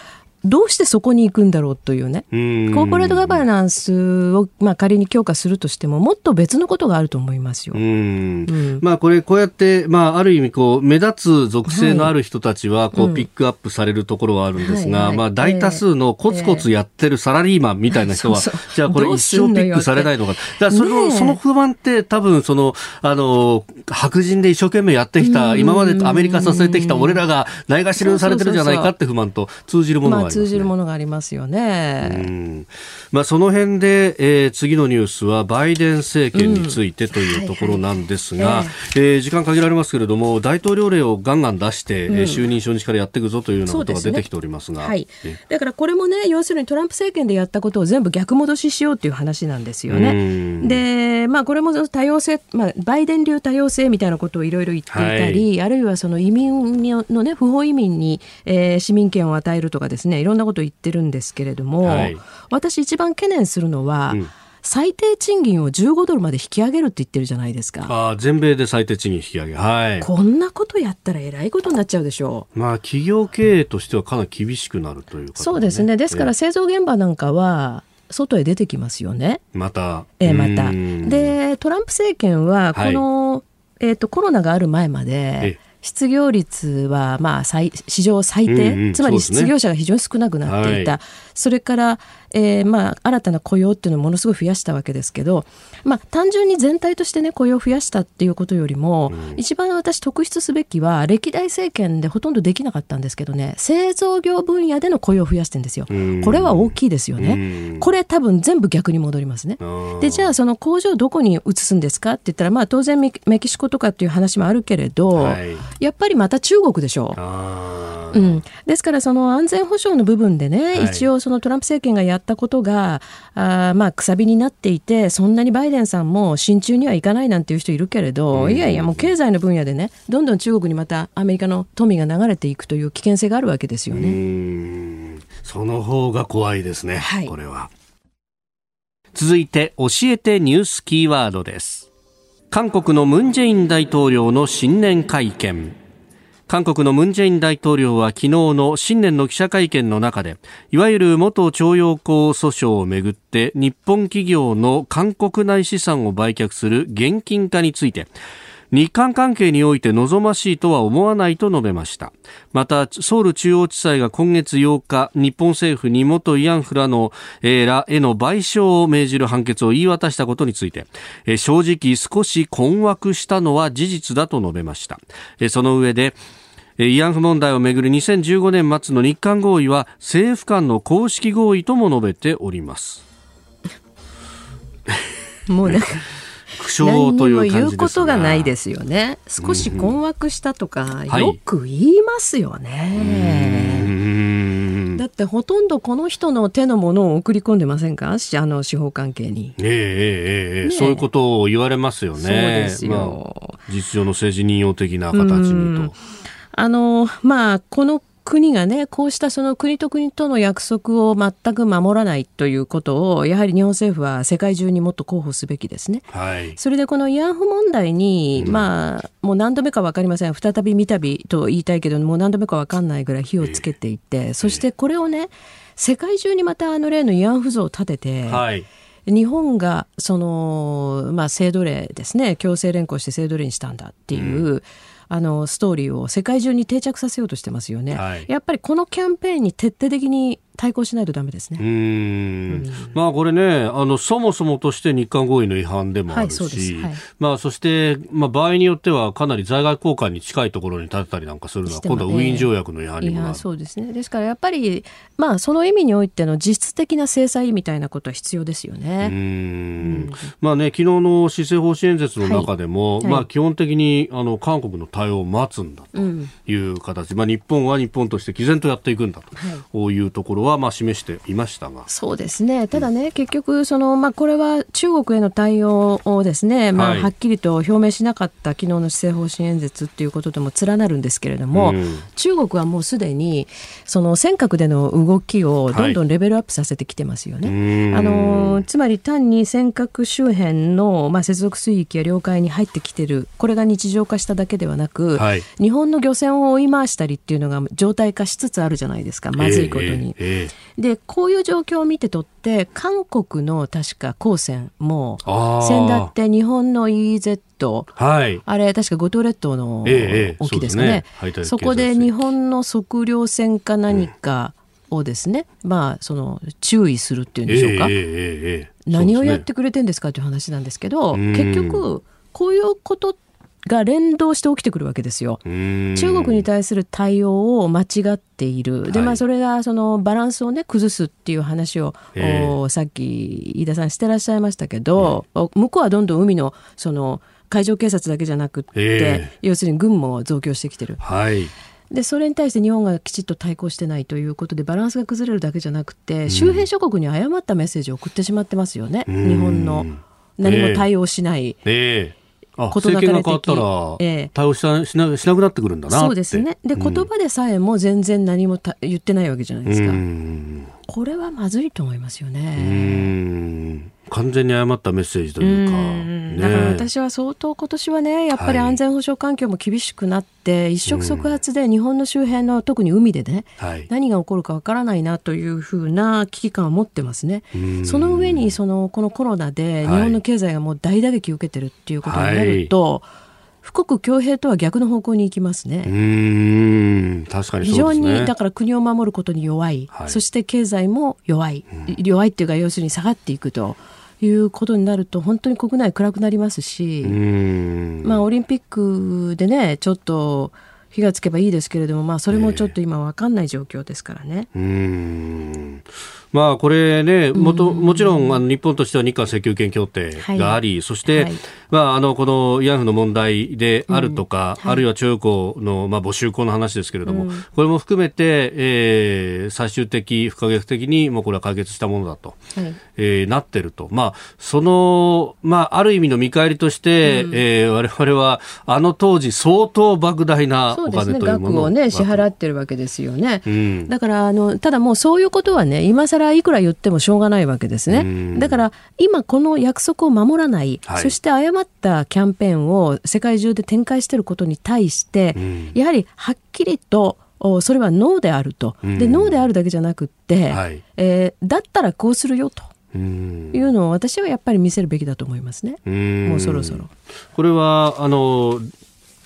どうしてそこに行くんだろうというね、コーポレートガバナンスを、まあ、仮に強化するとしても、もっと別のことがあると思いますよ。うん、まあ、これ、こうやって、まあ、ある意味こう、目立つ属性のある人たちはこう、ピックアップされるところはあるんですが、まあ、大多数のコツコツやってるサラリーマンみたいな人は、じゃあ、これ、[LAUGHS] 一生ピックされないのか、だそのその不満って、多分そのあの白人で一生懸命やってきた、今までアメリカ支えてきた俺らがないがしろにされてるんじゃないかって不満と通じるものが。通じるものがありますよね。まあ、その辺で、えー、次のニュースはバイデン政権についてというところなんですが、時間限られますけれども大統領令をガンガン出して、うん、就任初日からやっていくぞというようなことが出てきておりますが、ね、はい、だからこれもね要するにトランプ政権でやったことを全部逆戻ししようという話なんですよね。で、まあ、これも多様性、まあ、バイデン流多様性みたいなことをいろいろ言っていたり、はい、あるいはその移民の、ね、不法移民に、えー、市民権を与えるとかですねいろんなことを言ってるんですけれども、はい、私一番懸念するのは、うん最低賃金を15ドルまで引き上げるって言ってるじゃないですか。あ全米で最低賃金引き上げ。はい。こんなことやったらえらいことになっちゃうでしょう。まあ、企業経営としてはかなり厳しくなるという、ね、そうですね。ですから製造現場なんかは、外へ出てきますよね。また。ええ、また。で、トランプ政権は、この、はい、えっ、ー、と、コロナがある前まで、失業率はまあ最史上最低、うんうん、つまり失業者が非常に少なくなっていた、それから、えー、まあ新たな雇用っていうのをものすごい増やしたわけですけど、まあ、単純に全体として、ね、雇用を増やしたっていうことよりも、うん、一番私特筆すべきは歴代政権でほとんどできなかったんですけどね製造業分野での雇用を増やしてるんですよ。これは大きいですよね。これ多分全部逆に戻りますね。でじゃあその工場どこに移すんですかって言ったら、まあ、当然メキシコとかっていう話もあるけれど、はい、やっぱりまた中国でしょう。うん、ですからその安全保障の部分でね、はい、一応そのトランプ政権がやったことがあまあくさびになっていてそんなにバイデンさんも親中にはいかないなんていう人いるけれど、うん、いやいやもう経済の分野でねどんどん中国にまたアメリカの富が流れていくという危険性があるわけですよね。その方が怖いですね、はい、これは。続いて教えてニュースキーワードです。韓国のムン・ジェイン大統領の新年会見。韓国のムン・ジェイン大統領は昨日の新年の記者会見の中でいわゆる元徴用工訴訟をめぐって日本企業の韓国内資産を売却する現金化について日韓関係において望ましいとは思わないと述べました。また、ソウル中央地裁が今月8日、日本政府に元慰安婦らの、えー、らへの賠償を命じる判決を言い渡したことについて、えー、正直少し困惑したのは事実だと述べました。えー、その上で、慰安婦問題をめぐる2015年末の日韓合意は政府間の公式合意とも述べております。[LAUGHS] もうなんか苦笑という感じ言うことがないですよね。少し困惑したとか、よく言いますよね。だってほとんどこの人の手のものを送り込んでませんか？あの司法関係に。ええええええ、そういうことを言われますよね。そうですよ。まあ、実情の政治任用的な形にと。あの、まあ、この国がね、こうしたその国と国との約束を全く守らないということを、やはり日本政府は世界中にもっと広報すべきですね。はい、それでこの慰安婦問題に、うん、まあ、もう何度目か分かりません。再び三度と言いたいけど、もう何度目か分かんないぐらい火をつけていて、えー、そしてこれをね、世界中にまたあの例の慰安婦像を立てて、はい。日本がその、まあ、制度例ですね。強制連行して制度例にしたんだっていう、うんあのストーリーを世界中に定着させようとしてますよね、はい、やっぱりこのキャンペーンに徹底的に対抗しないとダメですね。うん、まあこれね、あの、そもそもとして日韓合意の違反でもあるし、はいはい、まあそして、まあ場合によってはかなり在外交換に近いところに立てたりなんかするのは、今度はウィーン条約の違反にもなる。そうですね。ですからやっぱり、まあその意味においての実質的な制裁みたいなことは必要ですよね。うん。うん。まあね、昨日の施政方針演説の中でも、はい、まあ基本的にあの韓国の対応を待つんだという形、うん、まあ日本は日本として毅然とやっていくんだというところはまあ示していましたが。そうですね。ただね、うん、結局そのまあこれは中国への対応をですね、まあはっきりと表明しなかった昨日の施政方針演説っていうことでも連なるんですけれども、うん、中国はもうすでにその尖閣での動きをどんどんレベルアップさせてきてますよね。はい、あのつまり単に尖閣周辺のまあ接続水域や領海に入ってきてるこれが日常化しただけではなく、はい、日本の漁船を追い回したりっていうのが状態化しつつあるじゃないですかまずいことに。えーえー、でこういう状況を見てとって韓国の確か公船も先だって日本の EZ はい、あれ確か五島列島の沖ですかね。えーそね、そこで日本の測量船か何か、をですね、まあ、その注意するっていうんでしょうか、何をやってくれてんですかという話なんですけど、結局こういうことが連動して起きてくるわけですよ。中国に対する対応を間違っている。で、まあ、それが、その、バランスをね、崩すっていう話を、えー、さっき、飯田さんしてらっしゃいましたけど、えー、向こうはどんどん海の、その、海上警察だけじゃなくって、えー、要するに軍も増強してきてる。はい。でそれに対して日本がきちっと対抗してないということでバランスが崩れるだけじゃなくて、周辺諸国に誤ったメッセージを送ってしまってますよね、日本の何も対応しない。えー事なかれ的え対応しなしなしなくなってくるんだなそうですね。で、言葉でさえも全然何もた言ってないわけじゃないですか。これはまずいと思いますよね完全に誤ったメッセージというか、ね、だから私は相当今年はねやっぱり安全保障環境も厳しくなって、はい、一触即発で日本の周辺の特に海でね、はい、何が起こるかわからないなというふうな危機感を持ってますね。その上にそのこのコロナで日本の経済がもう大打撃を受けてるっていうことになると、はい。富国強兵とは逆の方向に行きますね。うん。確かに、ね、非常にだから国を守ることに弱い、はい、そして経済も弱い、弱いっていうか要するに下がっていくと。いうことになると本当に国内暗くなりますし、まあ、オリンピックでねちょっと火がつけばいいですけれども、まあ、それもちょっと今分かんない状況ですからね。えーまあ、これね、もともちろんあの日本としては日韓請求権協定があり、はい、そして、はい、まあ、あのこの慰安婦の問題であるとか、うんはい、あるいは徴用工の、まあ、募集校の話ですけれども、うん、これも含めて、えー、最終的、不可逆的にもうこれは解決したものだと、はい、えー、なってると、まあ、その、まあ、ある意味の見返りとして、うん、えー、我々はあの当時、相当莫大なお金というものを、ね、支払ってるわけですよね。うん、だからあのただもうそういうことはね今更らいくら言ってもしょうがないわけですね。だから今この約束を守らない、はい、そして誤ったキャンペーンを世界中で展開していることに対して、やはりはっきりとそれはノーであると、でノーであるだけじゃなくって、はい、えー、だったらこうするよと。いうのを私はやっぱり見せるべきだと思いますね。もうそろそろ。これはあの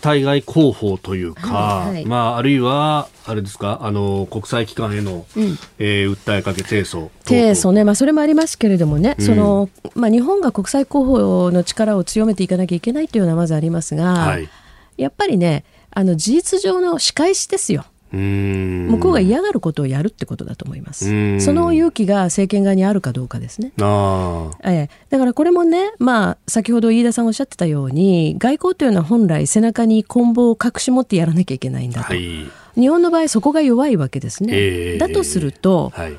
対外広報というか、はいはい、まあ、あるいは、あれですか、あの、国際機関への、うん、えー、訴えかけ、提訴。提訴ね、まあ、それもありますけれどもね、うん、その、まあ、日本が国際広報の力を強めていかなきゃいけないというのはまずありますが、はい、やっぱりね、あの、事実上の仕返しですよ。向こうが嫌がることをやるってことだと思います。その勇気が政権側にあるかどうかですね。あええ、だからこれもね、まあ、先ほど飯田さんおっしゃってたように、外交というのは本来背中に棍棒を隠し持ってやらなきゃいけないんだと。はい、日本の場合そこが弱いわけですね。えー、だとすると、はい。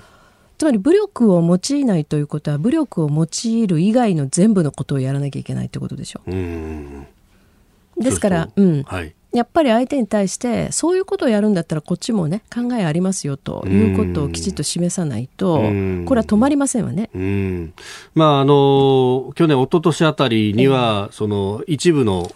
つまり武力を用いないということは武力を用いる以外の全部のことをやらなきゃいけないってことでしょ。う。ですから、うん、はい、やっぱり相手に対してそういうことをやるんだったらこっちもね考えありますよということをきちっと示さないとこれは止まりませんわね。まああの去年一昨年あたりには、えー、その一部の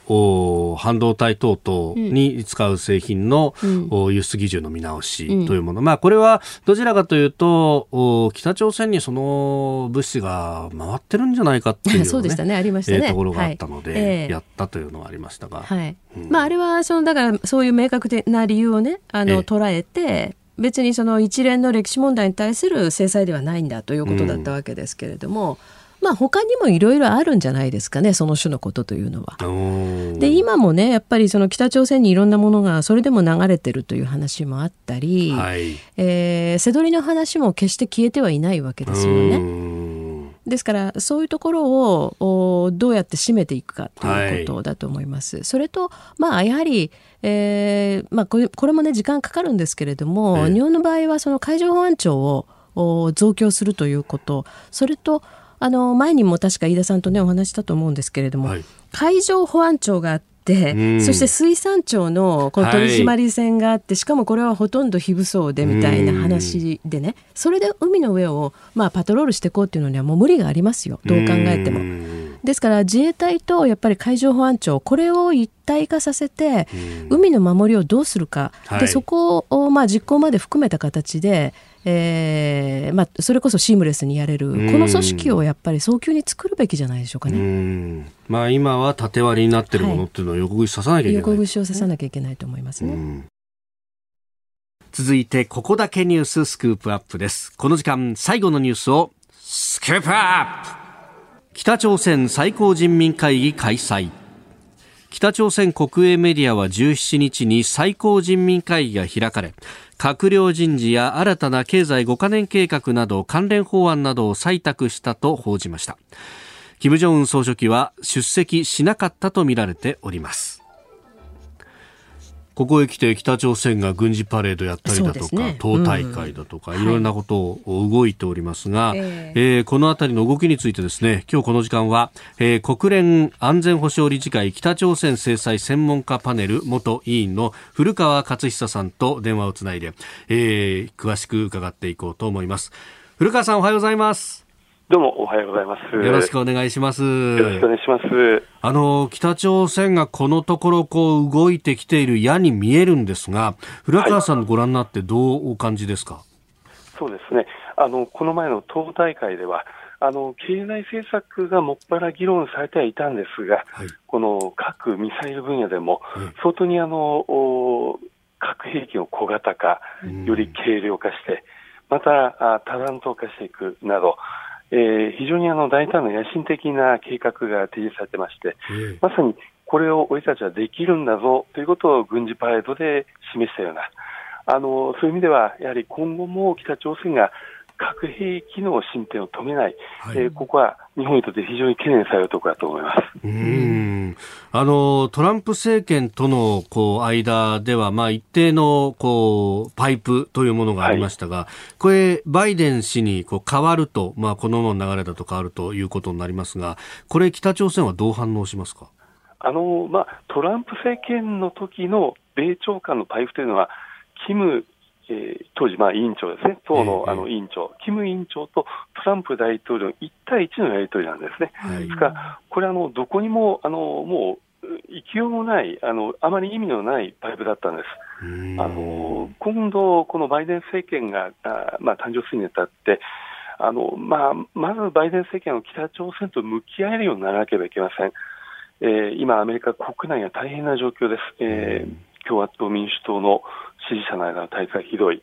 半導体等々に使う製品の、うん、輸出基準の見直しというもの、うん、まあこれはどちらかというと北朝鮮にその物資が回ってるんじゃないかっていう、ね、[LAUGHS] そうでしたね。ありましたね、ところがあったので、はい。えー、やったというのはありましたが。はいまあ、あれはそのだからそういう明確な理由をねあの、捉えて別にその一連の歴史問題に対する制裁ではないんだということだったわけですけれども、うんまあ他にもいろいろあるんじゃないですかねその種のことというのは。で今もねやっぱりその北朝鮮にいろんなものがそれでも流れてるという話もあったり、はい、えー、瀬取りの話も決して消えてはいないわけですよね。ですからそういうところをどうやって締めていくかということだと思います。はい、それとまあやはりえーまあ、これこれもね時間かかるんですけれども、日本の場合はその海上保安庁を増強するということ。それとあの前にも確か飯田さんとねお話したと思うんですけれども、はい、海上保安庁があって、そして水産庁のこの取締船があって、はい、しかもこれはほとんど非武装でみたいな話でね。それで海の上を、まあ、パトロールしていこうっていうのにはもう無理がありますよ。どう考えても。ですから自衛隊とやっぱり海上保安庁これを一体化させて海の守りをどうするか、はい、でそこをまあ実行まで含めた形でえーまあ、それこそシームレスにやれる、この組織をやっぱり早急に作るべきじゃないでしょうかね。まあ、今は縦割りになっているものっていうのを横串刺さなきゃいけない、横串を刺さなきゃいけないと思いますね。続いて、ここだけニューススクープアップです。この時間、最後のニュースをスクープアップ北朝鮮最高人民会議開催。北朝鮮国営メディアは17日に最高人民会議が開かれ、閣僚人事や新たな経済5カ年計画など関連法案などを採択したと報じました。金正恩総書記は出席しなかったとみられております。ここへ来て北朝鮮が軍事パレードやったりだとか、ね、党大会だとか、うん、いろんなことを動いておりますが、はい、えー、えー、このあたりの動きについてですね、今日この時間は、えー、国連安全保障理事会北朝鮮制裁専門家パネル元委員の古川勝久さんと電話をつないで、えー、詳しく伺っていこうと思います。古川さんおはようございます。どうもおはようございます。よろしくお願いします。よろしくお願いします。あの、北朝鮮がこのところこう動いてきている矢に見えるんですが、古川さんご覧になってどうお感じですか、はい、そうですね。あの、この前の党大会では、あの、経済政策がもっぱら議論されてはいたんですが、はい、この核・ミサイル分野でも、相当にあの、核兵器を小型化、より軽量化して、また多弾頭化していくなど、えー、非常にあの大胆な野心的な計画が提示されてまして、えー、まさにこれを俺たちはできるんだぞということを軍事パレードで示したような、あのそういう意味では、やはり今後も北朝鮮が核兵器の進展を止めない、はい、えー、ここは日本にとって非常に懸念されるところだと思います。うん。あのトランプ政権とのこう間では、まあ、一定のこうパイプというものがありましたが、はい、これ、バイデン氏にこう変わると、まあ、このままの流れだと変わるということになりますが、これ、北朝鮮はどう反応しますか？あの、まあ、トランプ政権の時の米朝間のパイプというのは、キムえー、当時、まあ、委員長ですね、党のあの委員長、キム委員長とトランプ大統領の1対1のやり取りなんですね。はい、ですから、これあの、どこにもあのもう行きようもない、あのあまり意味のないパイプだったんです。あの今度、このバイデン政権があ、まあ、誕生するにあたって、あのまあ、まずバイデン政権は北朝鮮と向き合えるようにならなければいけません。えー、今、アメリカ国内は大変な状況です。えー、共和党、民主党の支持者の間の対立がひどい、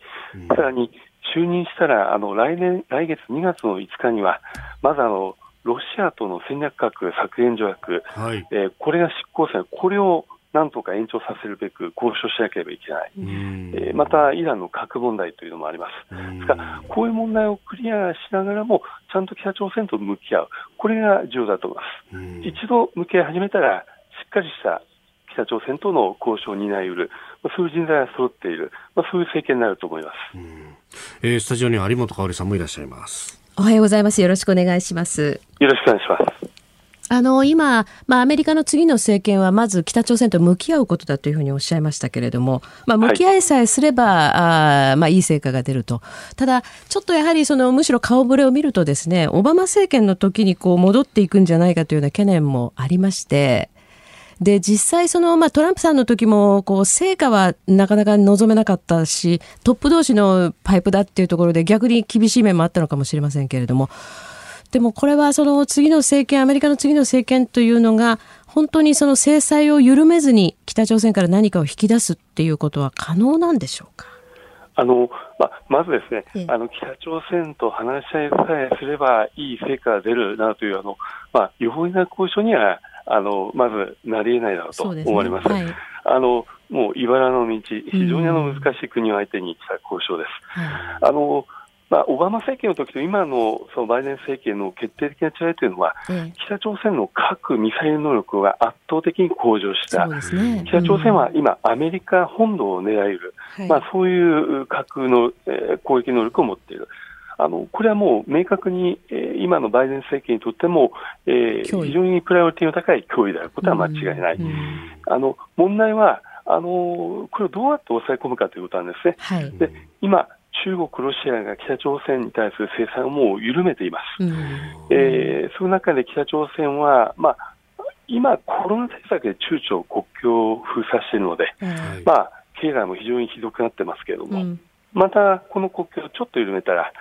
さらに就任したらあの来年来月2月の5日には、まずあのロシアとの戦略核削減条約、はい、えー、これが執行され、これをなんとか延長させるべく交渉しなければいけない、えー、またイランの核問題というのもあります。ですからこういう問題をクリアしながらも、ちゃんと北朝鮮と向き合う、これが重要だと思います。一度向き合い始めたら、しっかりした北朝鮮との交渉を担いうる、そういう人材が揃っている、まあ、そういう政権になると思います、えー、スタジオには有本香さんもいらっしゃいます。おはようございます。よろしくお願いします。よろしくお願いします。あの今、まあ、アメリカの次の政権はまず北朝鮮と向き合うことだというふうにおっしゃいましたけれども、まあ、向き合いさえすれば、はいあまあ、いい成果が出ると、ただ、ちょっとやはりそのむしろ顔ぶれを見るとですねオバマ政権の時にこに戻っていくんじゃないかというような懸念もありまして、で、実際その、まあ、トランプさんの時も、こう、成果はなかなか望めなかったし、トップ同士のパイプだっていうところで逆に厳しい面もあったのかもしれませんけれども、でもこれはその次の政権、アメリカの次の政権というのが、本当にその制裁を緩めずに北朝鮮から何かを引き出すっていうことは可能なんでしょうか？あのまあ、まずですね、ええ、あの北朝鮮と話し合いさえすればいい成果が出るなどというあの、まあ、違法な交渉にはあのまずなり得ないだろうと思われます。すねはい、あのもう茨の道、非常にあの難しい国を相手にした交渉です。あのまあ、オバマ政権の時と今のそのバイデン政権の決定的な違いというのは、北朝鮮の核・ミサイル能力が圧倒的に向上した、ね、北朝鮮は今、アメリカ本土を狙える、はい、まあ、そういう核の、えー、攻撃能力を持っている。あのこれはもう明確に、えー、今のバイデン政権にとっても、えー、非常にプライオリティの高い脅威であることは間違いない。うんうん、あの問題はあのこれをどうやって抑え込むかということなんですね。はい、で今中国、ロシアが北朝鮮に対する制裁をもう緩めています。うん、えー、その中で北朝鮮は、まあ、今、コロナ対策で中朝国境を封鎖しているので、まあ、経済も非常にひどくなってますけれども、うん、またこの国境をちょっと緩めたら、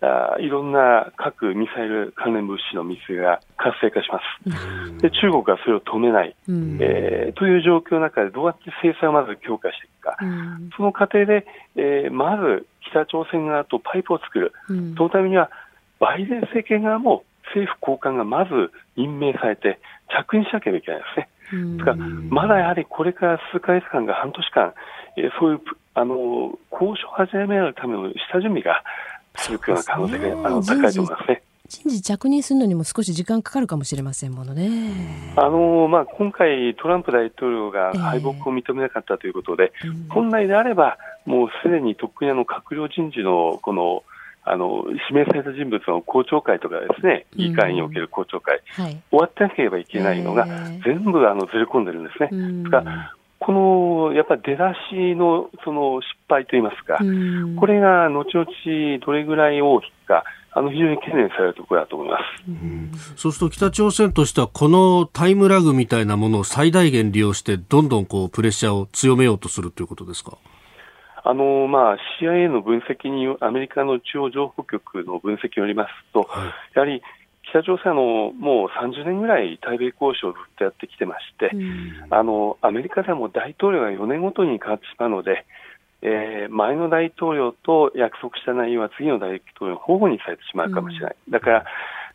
あいろんな核・ミサイル関連物資の密輸が活性化します、で中国はそれを止めない、うん、えー、という状況の中でどうやって制裁をまず強化していくか、うん、その過程で、えー、まず北朝鮮側とパイプを作る、うん、そのためにはバイデン政権側も政府高官がまず任命されて着任しなければいけないですね。ですからまだやはりこれから数か月間が半年間、えー、そういうあの交渉を始めるための下準備が続くような可能性が、あの高いと思いますね。人事着任するのにも少し時間かかるかもしれませんものね。あのまあ、今回、トランプ大統領が敗北を認めなかったということで、えー、本来であれば、もうすでにとっくにあの閣僚人事のこのあの指名された人物の公聴会とかですね、議会における公聴会、はい、終わってなければいけないのが、全部あのずれ込んでるんですね。ですからこのやっぱり出だしのその失敗といいますか、これが後々どれぐらい大きくか、あの非常に懸念されるところだと思います、うん、そうすると北朝鮮としては、このタイムラグみたいなものを最大限利用して、どんどんこうプレッシャーを強めようとするということですか？あのまあ、CIA の分析に、アメリカの中央情報局の分析によりますと、はい、やはり北朝鮮のもう30年ぐらい対米交渉をずっとやってきてまして、うん、あのアメリカではもう大統領が4年ごとに変わってしまうので、えー、前の大統領と約束した内容は次の大統領に保護にされてしまうかもしれない、うん、だから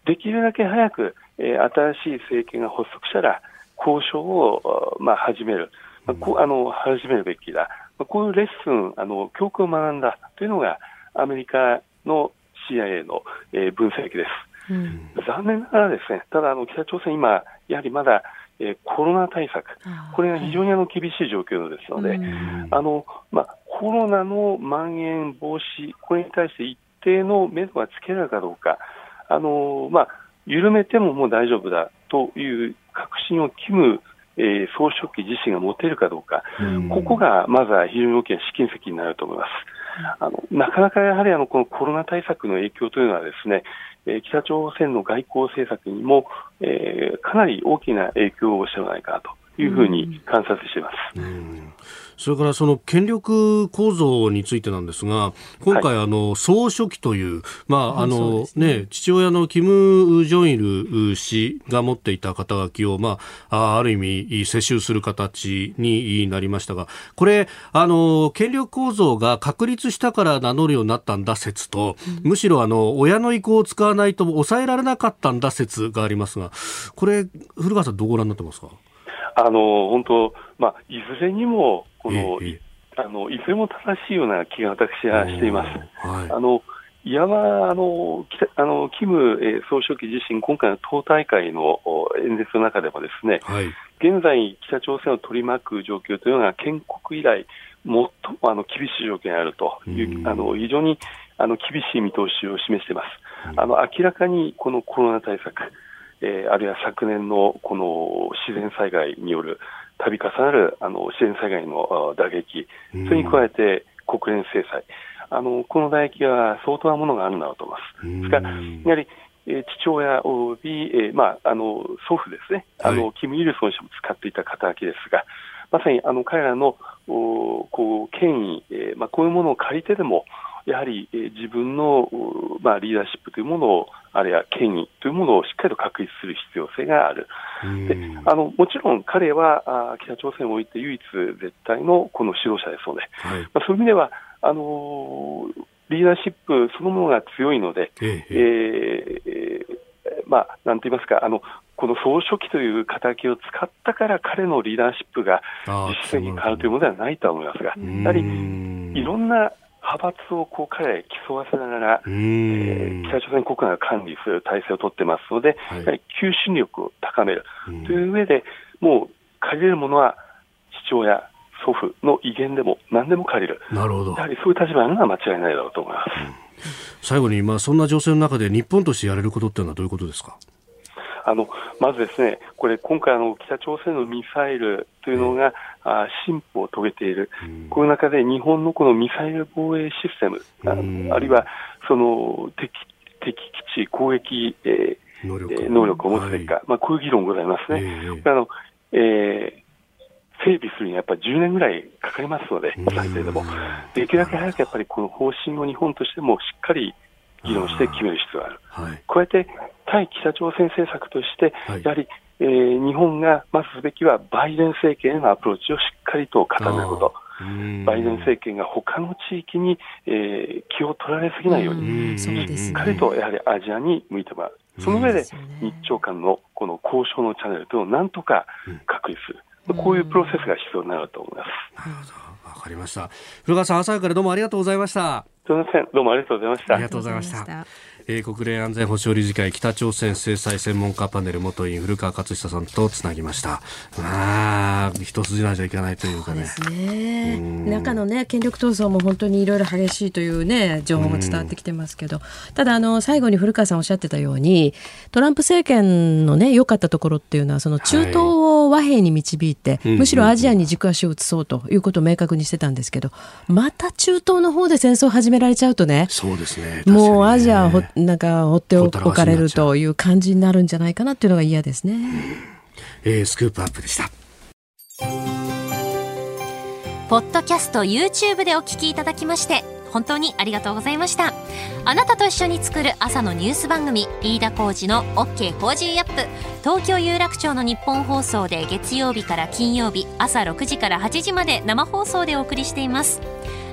できるだけ早く、えー、新しい政権が発足したら交渉を、まあ、始める、まあ、こあの始めるべきだ、まあ、こういうレッスンあの教訓を学んだというのがアメリカの CIA の、えー、分析です。うん、残念ながらですね、ただあの北朝鮮、今、やはりまだ、えー、コロナ対策、これが非常にあの厳しい状況ですので、あのまあ、コロナのまん延防止、これに対して一定の目処がつけられるかどうか、あのまあ、緩めてももう大丈夫だという確信をキム、えー、総書記自身が持てるかどうか、ここがまずは非常に大きな試金石になると思います。あのなかなかやはりあのこのコロナ対策の影響というのはですね、えー、北朝鮮の外交政策にも、えー、かなり大きな影響をしてはないかというふうに観察しています。それからその権力構造についてなんですが、今回、あの、総書記という、まあ、あの、ね、父親のキム・ジョンイル氏が持っていた肩書きを、まあ、ある意味、世襲する形になりましたが、これ、あの、権力構造が確立したから名乗るようになったんだ説と、むしろ、あの、親の意向を使わないと抑えられなかったんだ説がありますが、これ、古川さん、どうご覧になってますか？あの本当、まあ、いずれにもこの、ええ、あのいずれも正しいような気が私はしています。はい、あのいわばあのあのキム、え総書記自身、今回の党大会の演説の中でも、ですね、はい、現在、北朝鮮を取り巻く状況というのが、建国以来、最もあの厳しい状況にあるという、あの非常にあの厳しい見通しを示しています。あの明らかにこのコロナ対策、えー、あるいは昨年のこの自然災害による度重なるあの自然災害の打撃、それに加えて国連制裁、あのこの打撃は相当なものがあるんだろうと思います。ですから、やはりえー、父親および、えーまあ、あの祖父ですね、あの、はい、キム・イルソン氏も使っていた肩書きですが、まさにあの彼らのおこう権威、えーまあ、こういうものを借りてでも、やはり、えー、自分の、まあ、リーダーシップというものを、あるいは権威というものをしっかりと確立する必要性がある。であのもちろん彼はあ北朝鮮において唯一絶対のこの指導者ですので、はい、まあ、そういう意味ではあのリーダーシップそのものが強いので、えええー、まあ、なんて言いますか、あのこの総書記という敵を使ったから彼のリーダーシップが実践に変わるというものではないと思いますが、やはりいろんな派閥をこう彼ら競わせながら、えー、北朝鮮国内を管理する体制を取ってますので、はい、求心力を高める。という上で、もう借りれるものは父親、祖父の威厳でも何でも借りる、なるほど。やはりそういう立場なのは間違いないだろうと思います。うん。最後に、まあ、そんな情勢の中で日本としてやれることっていうのはどういうことですか？あのまずですね、これ、今回あの、北朝鮮のミサイルというのが、あ進歩を遂げている、この中で日本のこのミサイル防衛システム、あるいはその敵敵基地攻撃、えー、能力。能力を持つべきか、はい、まあ、こういう議論ございますね。えー、あのえー整備するにはやっぱり10年ぐらいかかりますので、最低でも。できるだけ早くやっぱりこの方針を日本としてもしっかり議論して決める必要がある。はい、加えて、対北朝鮮政策として、やはり、えー、日本がまずすべきはバイデン政権へのアプローチをしっかりと固めること。バイデン政権が他の地域に、えー、気を取られすぎないように、しっかりとやはりアジアに向いてもらう。その上で日朝間のこの交渉のチャンネルというのをなんとか確立する。こういうプロセスが必要になると思います。なるほど。わかりました。古川さん、朝からどうもありがとうございました。すみません。どうもありがとうございました。ありがとうございました。えー、国連安全保障理事会北朝鮮制裁専門家パネル元委員古川勝久さんとつなぎました。まあ一筋縄じゃいかないというかね。ね。中のね権力闘争も本当にいろいろ激しいというね情報も伝わってきてますけど。ただあの最後に古川さんおっしゃってたようにトランプ政権のね良かったところっていうのはその中東を和平に導いて、はい、むしろアジアに軸足を移そうということを明確にしてたんですけどまた中東の方で戦争を始められちゃうとね。そうですね。もうアジアなんか放っておかれるという感じになるんじゃないかなっていうのが嫌ですね。えー、スクープアップでした。ポッドキャスト YouTube でお聞きいただきまして本当にありがとうございましたあなたと一緒に作る朝のニュース番組飯田浩二の OK コージーアップ東京有楽町のニッポン放送で月曜日から金曜日朝6時から8時まで生放送でお送りしています